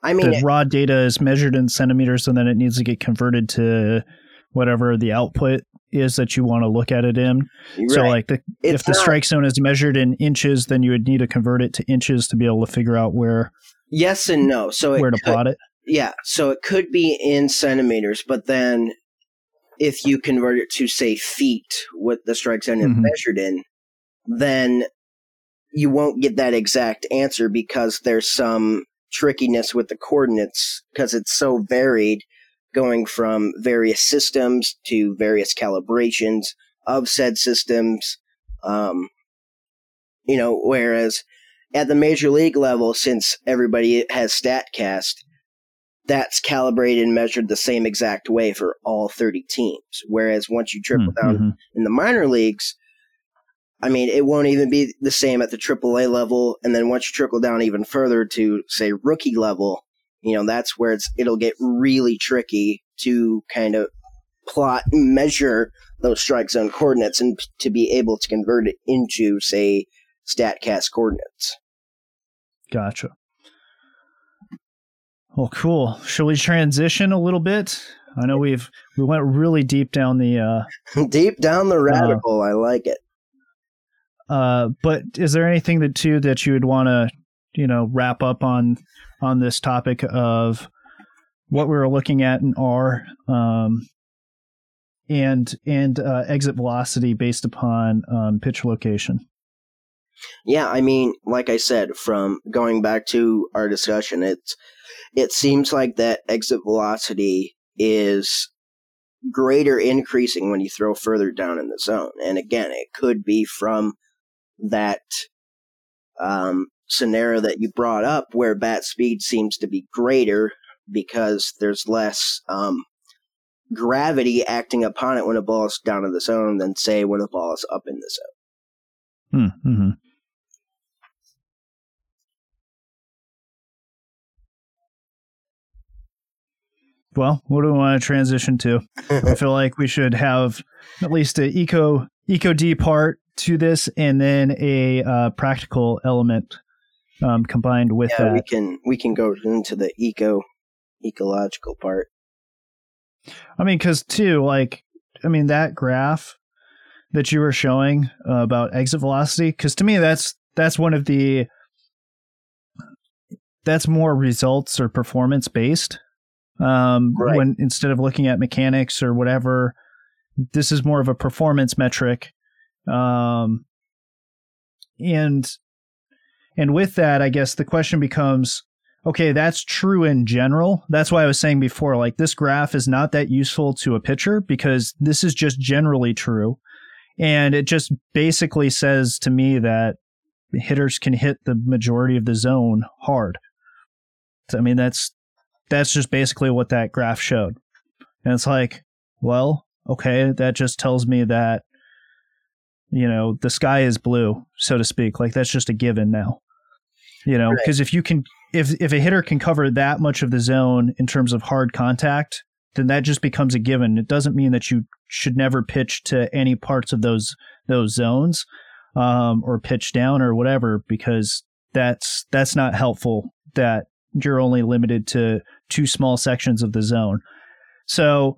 I mean, the raw data is measured in centimeters, and then it needs to get converted to whatever the output is that you want to look at it in. So, like, the, if the not- strike zone is measured in inches, then you would need to convert it to inches to be able to figure out where yes and no. So where to could- plot it. Yeah, so it could be in centimeters, but then if you convert it to say feet, what the strike zone is Mhm. measured in, then you won't get that exact answer because there's some trickiness with the coordinates because it's so varied going from various systems to various calibrations of said systems um, you know whereas at the major league level since everybody has statcast that's calibrated and measured the same exact way for all 30 teams whereas once you triple down Mhm. in the minor leagues, I mean, it won't even be the same at the AAA level. And then once you trickle down even further to say rookie level, you know, that's where it's it'll get really tricky to kind of plot and measure those strike zone coordinates and p- to be able to convert it into say statcast coordinates. Gotcha. Well, cool. Shall we transition a little bit? I know we've we went really deep down the uh Deep down the rabbit hole, I like it. Uh but is there anything that too that you would want to, you know, wrap up on on this topic of what we were looking at in R um and and uh, exit velocity based upon um, pitch location. Yeah, I mean, like I said, from going back to our discussion, it's it seems like that exit velocity is greater increasing when you throw further down in the zone. And again, it could be from that um, scenario that you brought up where bat speed seems to be greater because there's less um, gravity acting upon it when a ball is down in the zone than say when a ball is up in the zone. Hmm, mhm. Well, what do we want to transition to? I feel like we should have at least a eco eco D part to this, and then a uh, practical element um, combined with yeah, we that. can we can go into the eco ecological part. I mean, because too, like, I mean, that graph that you were showing uh, about exit velocity, because to me, that's that's one of the that's more results or performance based. Um, Right. when instead of looking at mechanics or whatever, this is more of a performance metric. Um, and and with that, I guess the question becomes, okay, that's true in general. That's why I was saying before, like this graph is not that useful to a pitcher because this is just generally true. And it just basically says to me that hitters can hit the majority of the zone hard. So, I mean, that's that's just basically what that graph showed. And it's like, well, okay, that just tells me that you know, the sky is blue, so to speak. Like that's just a given now. You know, Right. because if you can if if a hitter can cover that much of the zone in terms of hard contact, then that just becomes a given. It doesn't mean that you should never pitch to any parts of those those zones um, or pitch down or whatever because that's that's not helpful. That you're only limited to two small sections of the zone. So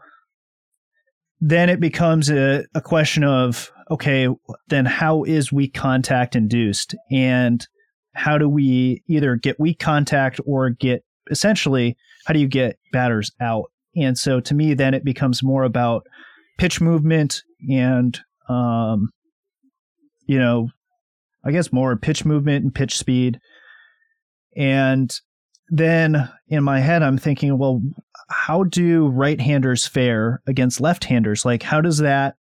then it becomes a, a question of okay, then how is weak contact induced? And how do we either get weak contact or get essentially how do you get batters out? And so to me, then it becomes more about pitch movement and, um, you know, I guess more pitch movement and pitch speed. And then in my head, I'm thinking, well, how do right-handers fare against left-handers? Like, how does that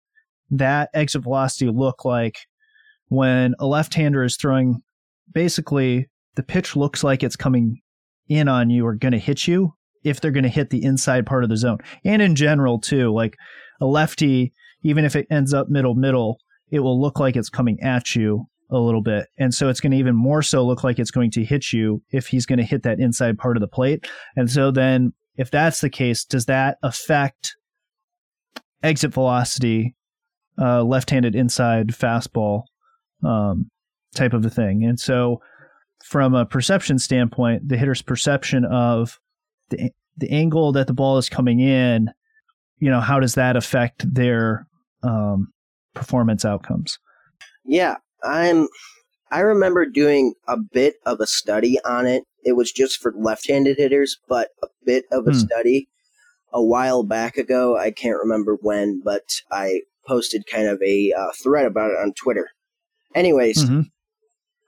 that exit velocity look like when a left-hander is throwing? Basically, the pitch looks like it's coming in on you or going to hit you if they're going to hit the inside part of the zone. And in general, too, like a lefty, even if it ends up middle middle, it will look like it's coming at you a little bit. And so it's going to even more so look like it's going to hit you if he's going to hit that inside part of the plate. And so then if that's the case, does that affect exit velocity, uh, left-handed inside fastball um, type of a thing? And so from a perception standpoint, the hitter's perception of the the angle that the ball is coming in, you know, how does that affect their um, performance outcomes? Yeah, I'm. I remember doing a bit of a study on it. It was just for left-handed hitters, but a bit of a Hmm. study a while back ago. I can't remember when, but I posted kind of a uh, thread about it on Twitter. Anyways, Mm-hmm.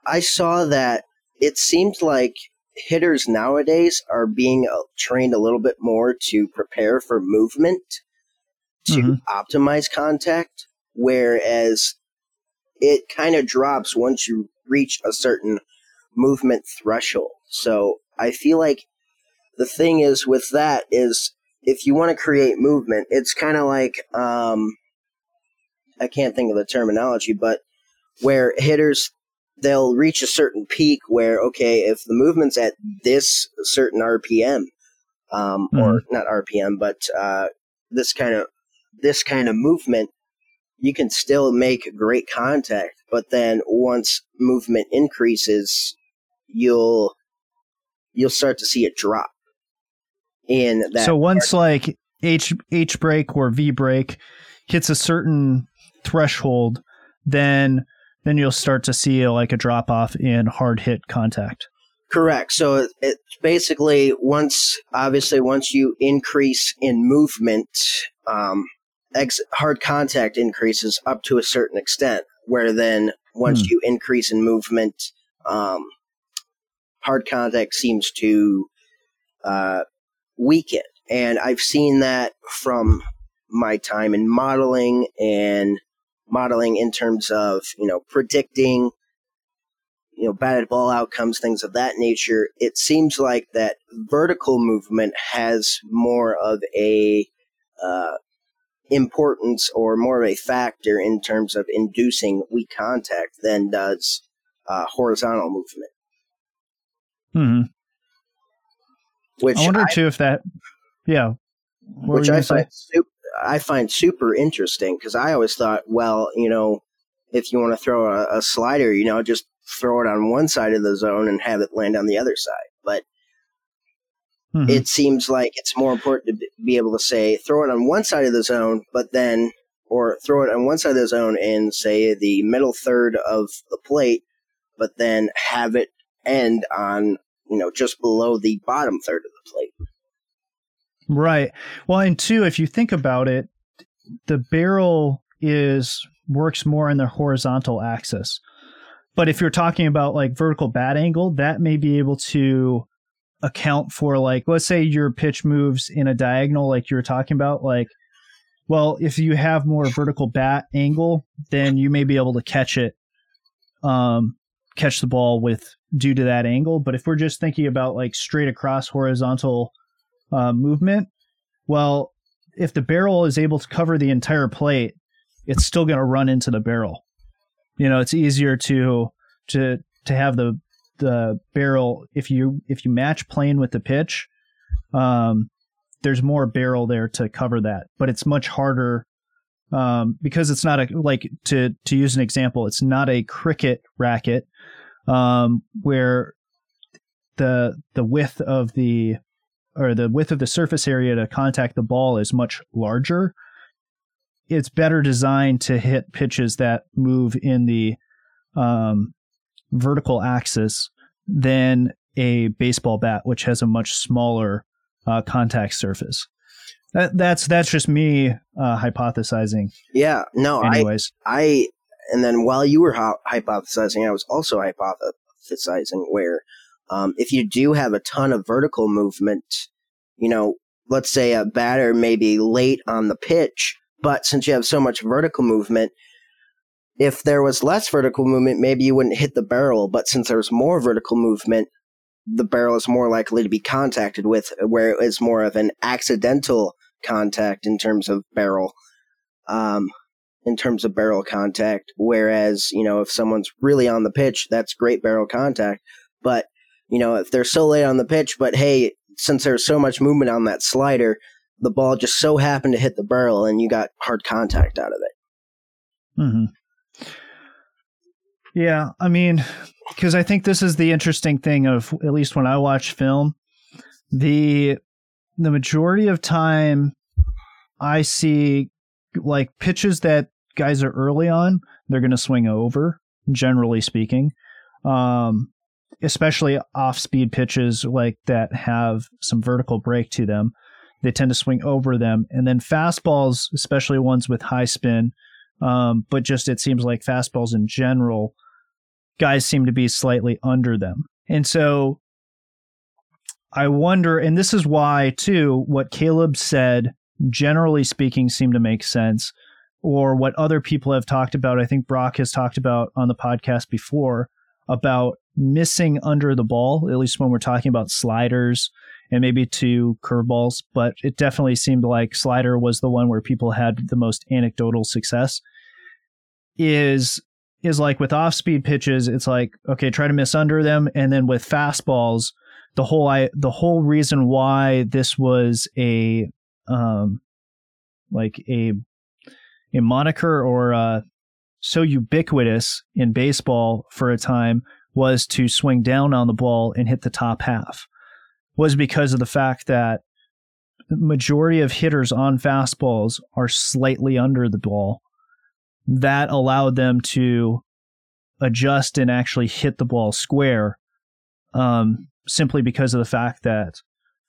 I saw that it seems like hitters nowadays are being uh, trained a little bit more to prepare for movement to Mhm. optimize contact, whereas it kind of drops once you reach a certain movement threshold. So I feel like the thing is with that is if you want to create movement, it's kind of like um, I can't think of the terminology, but where hitters they'll reach a certain peak where okay, if the movement's at this certain RPM, um, or not RPM, but uh, this kind of this kind of movement, you can still make great contact. But then once movement increases, you'll you'll start to see it drop in that. so once like H H break or V break hits a certain threshold, then then you'll start to see like a drop off in hard hit contact. Correct. So it's basically once, obviously, once you increase in movement, um, ex- hard contact increases up to a certain extent. Where then, once Hmm. you increase in movement, um, hard contact seems to uh, weaken. And I've seen that from my time in modeling and modeling in terms of you know predicting you know, batted ball outcomes, things of that nature, it seems like that vertical movement has more of a uh, importance or more of a factor in terms of inducing weak contact than does uh, horizontal movement. hmm. Which I wonder I, too if that, yeah, What which I find super, I find super interesting because I always thought, well, you know, if you want to throw a, a slider, you know, just throw it on one side of the zone and have it land on the other side. But Mhm. it seems like it's more important to be able to say throw it on one side of the zone, but then or throw it on one side of the zone in say the middle third of the plate, but then have it end on you know just below the bottom third of the plate. Right. Well, and two, if you think about it, the barrel is works more in the horizontal axis. But if you're talking about like vertical bat angle, that may be able to account for like let's say your pitch moves in a diagonal like you were talking about like well, if you have more vertical bat angle, then you may be able to catch it um catch the ball with due to that angle, but if we're just thinking about like straight across horizontal uh, movement, well, if the barrel is able to cover the entire plate, it's still going to run into the barrel. You know, it's easier to to to have the the barrel if you if you match plane with the pitch, um, there's more barrel there to cover that, but it's much harder um, because it's not a like to to use an example, it's not a cricket racket um, where the the width of the or the width of the surface area to contact the ball is much larger. It's better designed to hit pitches that move in the um, vertical axis than a baseball bat, which has a much smaller uh, contact surface. That, that's that's just me uh, hypothesizing. Yeah, no, I Anyways, I and then while you were hy- hypothesizing, I was also hypothesizing where um, if you do have a ton of vertical movement, you know, let's say a batter may be late on the pitch, but since you have so much vertical movement, if there was less vertical movement, maybe you wouldn't hit the barrel. But since there's more vertical movement, the barrel is more likely to be contacted with, where it is more of an accidental contact in terms of barrel. Um, in terms of barrel contact. Whereas, you know, if someone's really on the pitch, that's great barrel contact. But, you know, if they're so late on the pitch, but hey, since there's so much movement on that slider, the ball just so happened to hit the barrel and you got hard contact out of it. hmm Yeah, I mean, because I think this is the interesting thing of at least when I watch film, the the majority of time I see like pitches that guys are early on, they're going to swing over. Generally speaking, um, especially off speed pitches like that have some vertical break to them, they tend to swing over them. And then fastballs, especially ones with high spin, um, but just it seems like fastballs in general, guys seem to be slightly under them. And so I wonder, and this is why, too, what Caleb said, generally speaking, seemed to make sense, or what other people have talked about. I think Brock has talked about on the podcast before about missing under the ball, at least when we're talking about sliders and maybe two curveballs. But it definitely seemed like slider was the one where people had the most anecdotal success. Is is like with off speed pitches, it's like okay, try to miss under them, and then with fastballs, the whole I the whole reason why this was a um like a a moniker or uh so ubiquitous in baseball for a time was to swing down on the ball and hit the top half was because of the fact that the majority of hitters on fastballs are slightly under the ball that allowed them to adjust and actually hit the ball square um, simply because of the fact that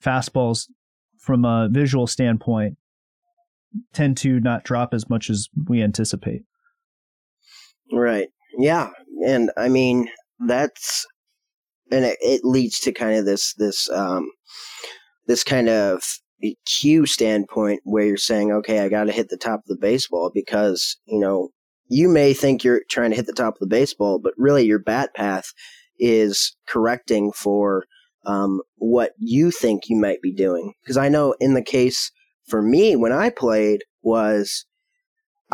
fastballs, from a visual standpoint, tend to not drop as much as we anticipate. Right. Yeah. And I mean, that's, and it, it leads to kind of this, this, um, this kind of cue standpoint where you're saying, okay, I got to hit the top of the baseball because, you know, you may think you're trying to hit the top of the baseball, but really your bat path is correcting for um, what you think you might be doing. Because I know in the case for me when I played was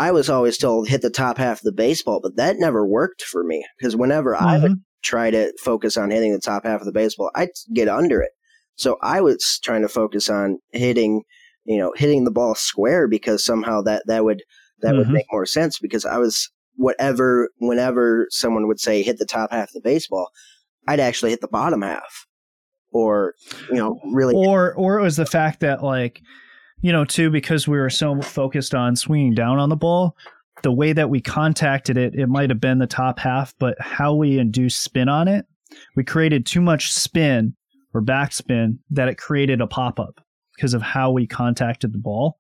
I was always told hit the top half of the baseball, but that never worked for me because whenever mm-hmm. I would mm-hmm. try to focus on hitting the top half of the baseball, I'd get under it. So I was trying to focus on hitting, you know, hitting the ball square because somehow that that would that mm-hmm. would make more sense because I was whatever whenever someone would say hit the top half of the baseball, I'd actually hit the bottom half. Or, you know, really Or or it was the fact that like, you know, too because we were so focused on swinging down on the ball, the way that we contacted it, it might have been the top half, but how we induced spin on it, we created too much spin or backspin that it created a pop up because of how we contacted the ball.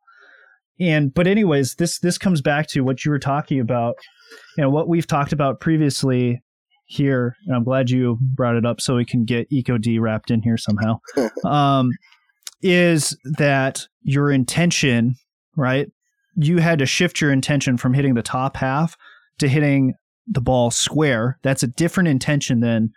And but anyways, this this comes back to what you were talking about you know what we've talked about previously here, and I'm glad you brought it up so we can get EcoD wrapped in here somehow. um, is that your intention, right? You had to shift your intention from hitting the top half to hitting the ball square. That's a different intention than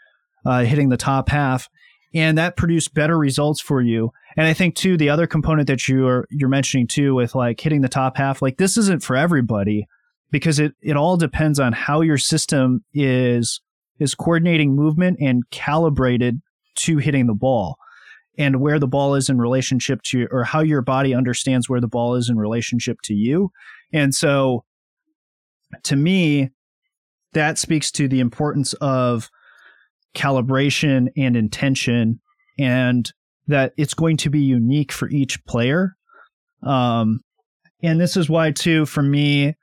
uh, hitting the top half, and that produced better results for you. And I think too, the other component that you're you're mentioning too, with like hitting the top half, like this isn't for everybody because it, it all depends on how your system is is coordinating movement and calibrated to hitting the ball and where the ball is in relationship to or how your body understands where the ball is in relationship to you. And so to me that speaks to the importance of calibration and intention and that it's going to be unique for each player. Um, and this is why too for me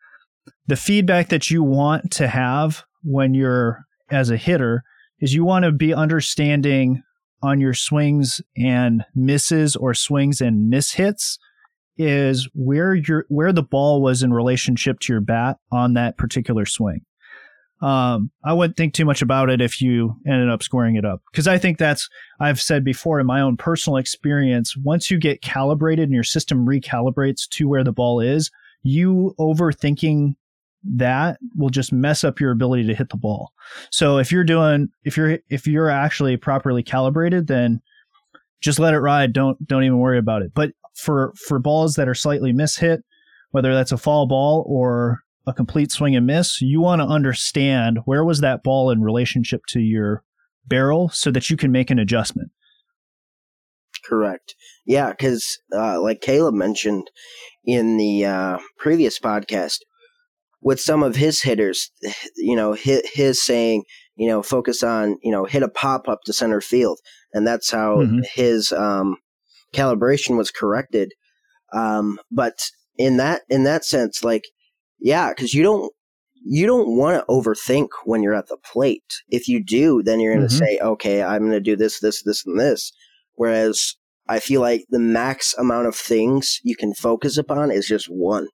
the feedback that you want to have when you're as a hitter is you want to be understanding on your swings and misses or swings and mishits is where your where the ball was in relationship to your bat on that particular swing. Um, I wouldn't think too much about it if you ended up scoring it up because I think that's I've said before in my own personal experience. Once you get calibrated and your system recalibrates to where the ball is, you overthinking that will just mess up your ability to hit the ball. So if you're doing if you're if you're actually properly calibrated, then just let it ride. Don't don't even worry about it. But for for balls that are slightly mishit, whether that's a fall ball or a complete swing and miss, you want to understand where was that ball in relationship to your barrel so that you can make an adjustment. Correct. Yeah, because uh, like Caleb mentioned in the uh, previous podcast, with some of his hitters, you know, his, his saying, you know, focus on, you know, hit a pop up to center field. And that's how mm-hmm. his um, calibration was corrected. Um, but in that in that sense, like, yeah, because you don't you don't want to overthink when you're at the plate. If you do, then you're going to mm-hmm. say, okay, I'm going to do this, this, this, and this. Whereas I feel like the max amount of things you can focus upon is just one.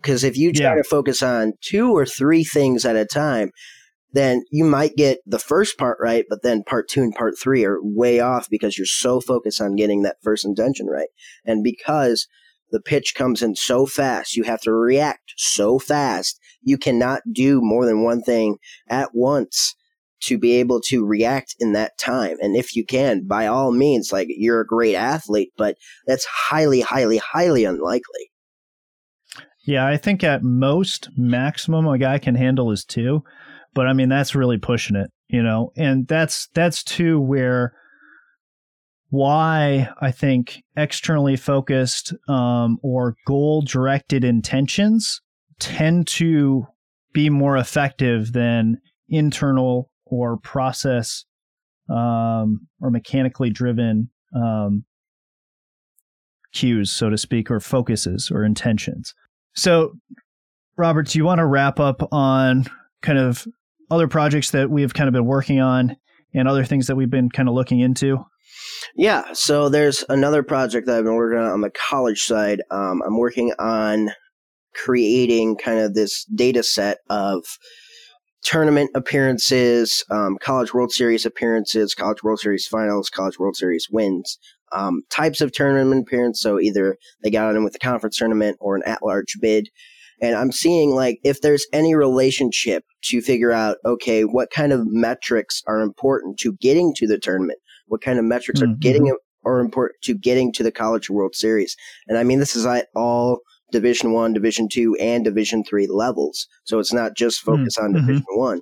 Because if you try Yeah. to focus on two or three things at a time, then you might get the first part right, but then part two and part three are way off because you're so focused on getting that first intention right. And because the pitch comes in so fast, you have to react so fast. You cannot do more than one thing at once to be able to react in that time. And if you can, by all means, like you're a great athlete, but that's highly, highly, highly unlikely. Yeah, I think at most maximum a guy can handle is two, but I mean that's really pushing it, you know. And that's that's two where why I think externally focused um, or goal directed intentions tend to be more effective than internal or process um, or mechanically driven um, cues, so to speak, or focuses or intentions. So, Robert, do you want to wrap up on kind of other projects that we've kind of been working on and other things that we've been kind of looking into? Yeah, so there's another project that I've been working on on the college side. Um, I'm working on creating kind of this data set of tournament appearances, um, college World Series appearances, college World Series finals, college World Series wins, um, types of tournament appearance. So either they got in with the conference tournament or an at large bid. And I'm seeing like if there's any relationship to figure out, okay, what kind of metrics are important to getting to the tournament? What kind of metrics Mhm. are getting are important to getting to the college World Series? And I mean, this is at all Division One, Division Two, and Division Three levels. So it's not just focus on Mhm. Division One.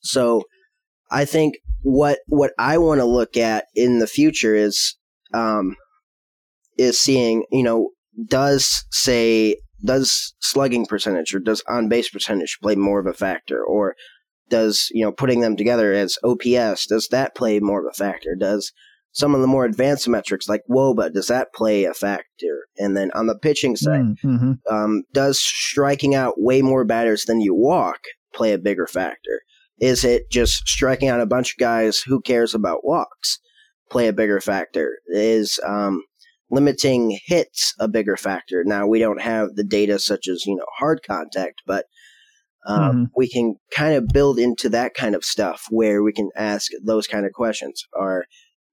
So I think what what I want to look at in the future is um, is seeing you know does say does slugging percentage or does on base percentage play more of a factor or does you know putting them together as OPS does that play more of a factor does some of the more advanced metrics like WOBA does that play a factor and then on the pitching side Mm-hmm. um, does striking out way more batters than you walk play a bigger factor? Is it just striking out a bunch of guys who cares about walks play a bigger factor? Is um, limiting hits a bigger factor? Now we don't have the data such as you know hard contact, but um, Mhm. we can kind of build into that kind of stuff where we can ask those kind of questions. Or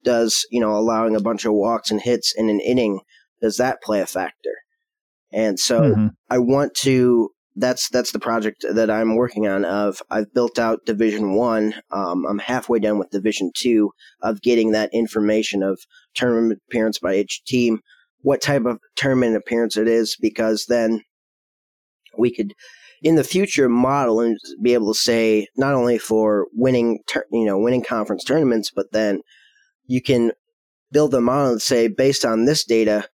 does you know allowing a bunch of walks and hits in an inning does that play a factor? And so Mhm. I want to. That's that's the project that I'm working on. Of I've built out Division One. Um, I'm halfway done with Division Two of getting that information of tournament appearance by each team, what type of tournament appearance it is, because then we could in the future model and be able to say not only for winning you know winning conference tournaments, but then you can build a model and say based on this data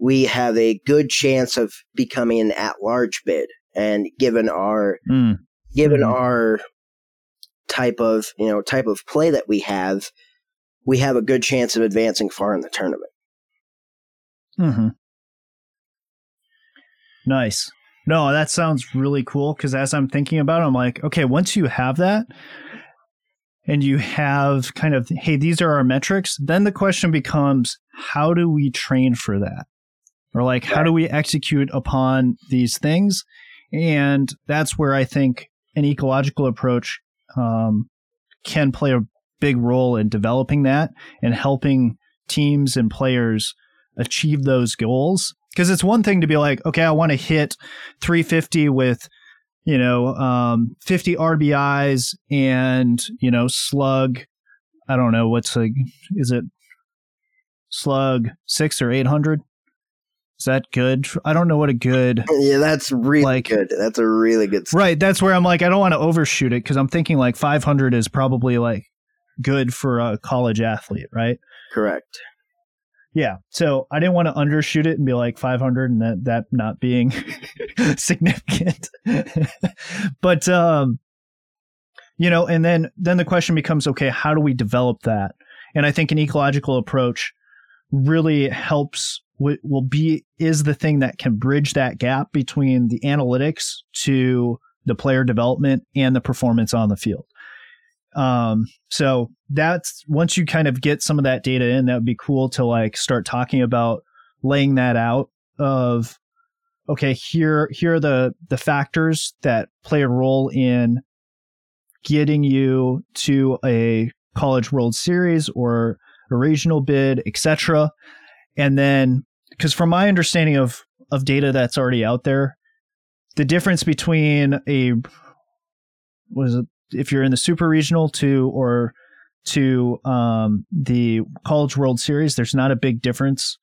we have a good chance of becoming an at-large bid. And given our Mm. given Mhm. our type of you know type of play that we have, we have a good chance of advancing far in the tournament. Mm-hmm. Nice. No, that sounds really cool because as I'm thinking about it, I'm like, okay, once you have that and you have kind of, hey, these are our metrics, then the question becomes, how do we train for that? Or like, how do we execute upon these things? And that's where I think an ecological approach um, can play a big role in developing that and helping teams and players achieve those goals. Because it's one thing to be like okay i want to hit 350 with you know um, 50 rbis and you know slug i don't know what's a is it slug 6 or 800 is that good i don't know what a good Yeah, that's really Like- good. That's a really good. right that's where i'm like i don't want to overshoot it because i'm thinking like 500 is probably like good for a college athlete right Correct. Yeah. So I didn't want to undershoot it and be like 500 and that, that not being significant. but, um, you know, and then, then the question becomes, okay, how do we develop that? And I think an ecological approach really helps, wi- will be, is the thing that can bridge that gap between the analytics to the player development and the performance on the field. Um, so that's once you kind of get some of that data in, that would be cool to like start talking about laying that out of okay, here here are the the factors that play a role in getting you to a college world series or a regional bid, etc. And then because from my understanding of of data that's already out there, the difference between a was if you're in the super regional to or to um, the college world series there's not a big difference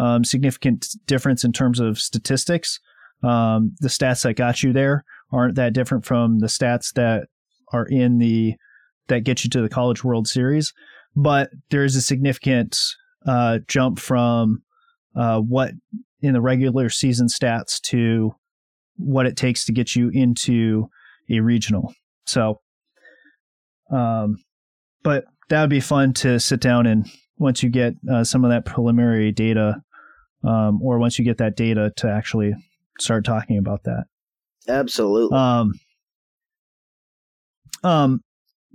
um, significant difference in terms of statistics. Um, the stats that got you there aren't that different from the stats that are in the that get you to the college world series but there's a significant uh, jump from uh, what in the regular season stats to what it takes to get you into a regional. So, um, but that would be fun to sit down and once you get uh, some of that preliminary data, um, or once you get that data to actually start talking about that. Absolutely. Um, um,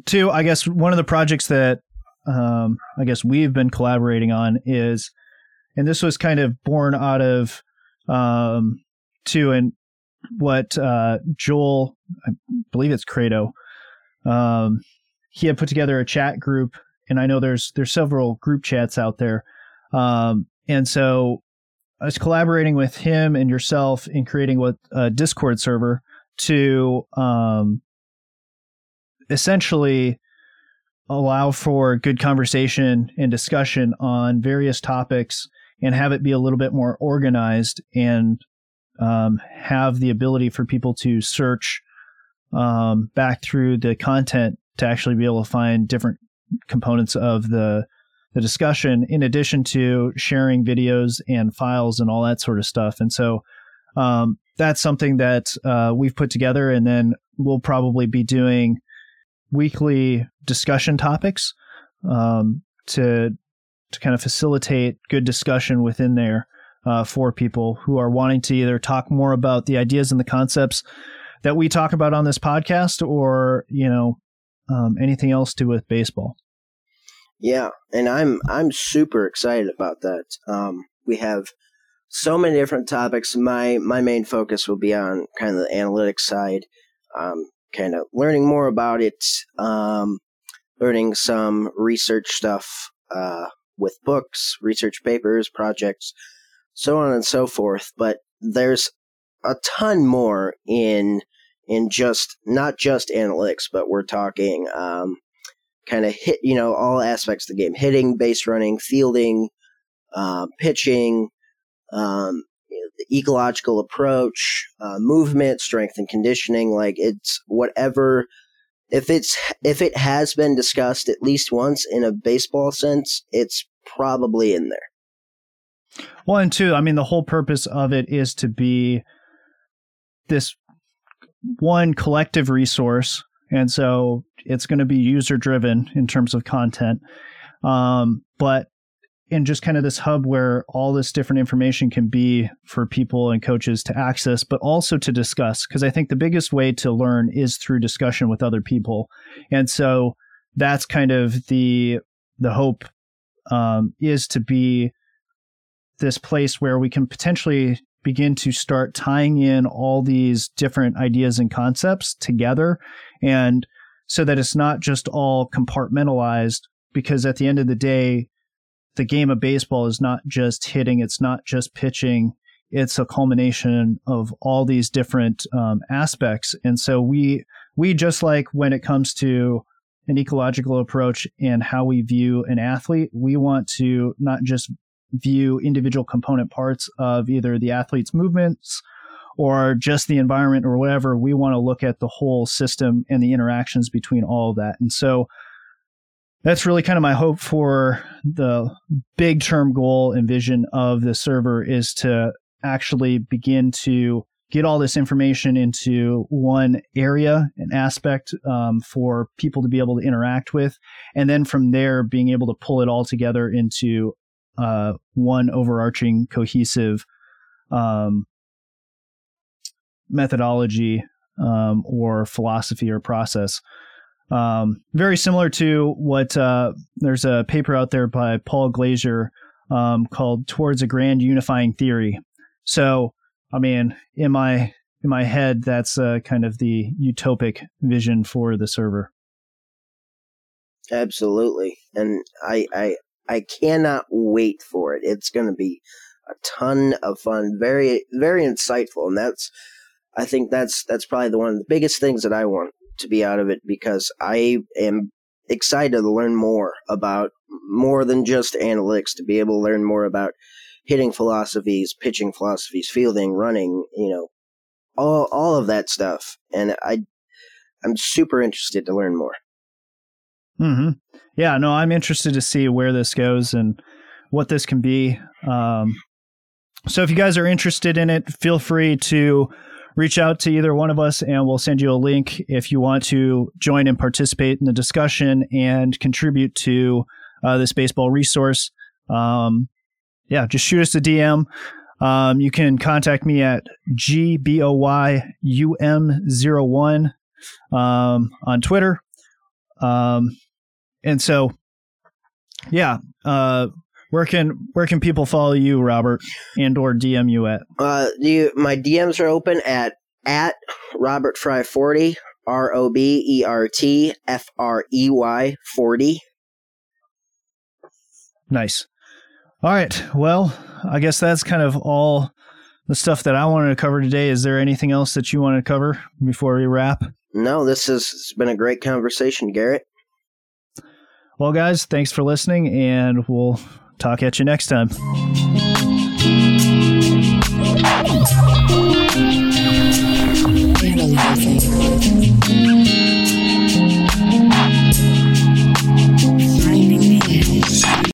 two, I guess one of the projects that um, I guess we've been collaborating on is, and this was kind of born out of um, two and what uh, Joel, I believe it's Credo, um, he had put together a chat group, and I know there's there's several group chats out there, um, and so I was collaborating with him and yourself in creating what a Discord server to um, essentially allow for good conversation and discussion on various topics and have it be a little bit more organized and um, have the ability for people to search um, back through the content to actually be able to find different components of the the discussion in addition to sharing videos and files and all that sort of stuff. And so um, that's something that uh, we've put together and then we'll probably be doing weekly discussion topics um, to to kind of facilitate good discussion within there uh, for people who are wanting to either talk more about the ideas and the concepts that we talk about on this podcast, or you know um, anything else to do with baseball. Yeah, and I'm I'm super excited about that. Um, we have so many different topics. My my main focus will be on kind of the analytics side, um, kind of learning more about it, um, learning some research stuff uh, with books, research papers, projects, so on and so forth. But there's a ton more in in just not just analytics, but we're talking um, kind of hit you know all aspects of the game: hitting, base running, fielding, uh, pitching, um, the ecological approach, uh, movement, strength and conditioning. Like it's whatever. If it's if it has been discussed at least once in a baseball sense, it's probably in there. Well, and two, I mean, the whole purpose of it is to be this one collective resource, and so it's going to be user driven in terms of content. Um, but in just kind of this hub where all this different information can be for people and coaches to access, but also to discuss. Because I think the biggest way to learn is through discussion with other people, and so that's kind of the the hope um, is to be this place where we can potentially begin to start tying in all these different ideas and concepts together and so that it's not just all compartmentalized because at the end of the day the game of baseball is not just hitting, it's not just pitching, it's a culmination of all these different um, aspects. And so we we just like when it comes to an ecological approach and how we view an athlete, we want to not just view individual component parts of either the athlete's movements or just the environment or whatever. We want to look at the whole system and the interactions between all of that. And so that's really kind of my hope for the big term goal and vision of the server is to actually begin to get all this information into one area, and aspect um, for people to be able to interact with, and then from there being able to pull it all together into uh, one overarching cohesive um, methodology um, or philosophy or process Um, very similar to what uh, there's a paper out there by Paul Glazier um, called "Towards a Grand Unifying Theory." So, I mean, in my in my head, that's uh, kind of the utopic vision for the server. Absolutely, and I I I cannot wait for it. It's going to be a ton of fun, very very insightful, and that's I think that's that's probably the one of the biggest things that I want to be out of it because I am excited to learn more about more than just analytics to be able to learn more about hitting philosophies, pitching philosophies, fielding, running, you know, all all of that stuff. And I I'm super interested to learn more. Hmm. Yeah. No, I'm interested to see where this goes and what this can be. Um, so if you guys are interested in it, feel free to reach out to either one of us and we'll send you a link if you want to join and participate in the discussion and contribute to uh, this baseball resource. Um, yeah, just shoot us a DM. Um, you can contact me at gboyum01 um, on Twitter. Um, and so, yeah, uh, where can where can people follow you, Robert, and or DM you at? Uh, you, my DMs are open at at Robert Frey forty R O B E R T F R E Y forty. Nice. All right. Well, I guess that's kind of all the stuff that I wanted to cover today. Is there anything else that you want to cover before we wrap? No, this has been a great conversation, Garrett. Well, guys, thanks for listening, and we'll Talk at you next time. Analyzing.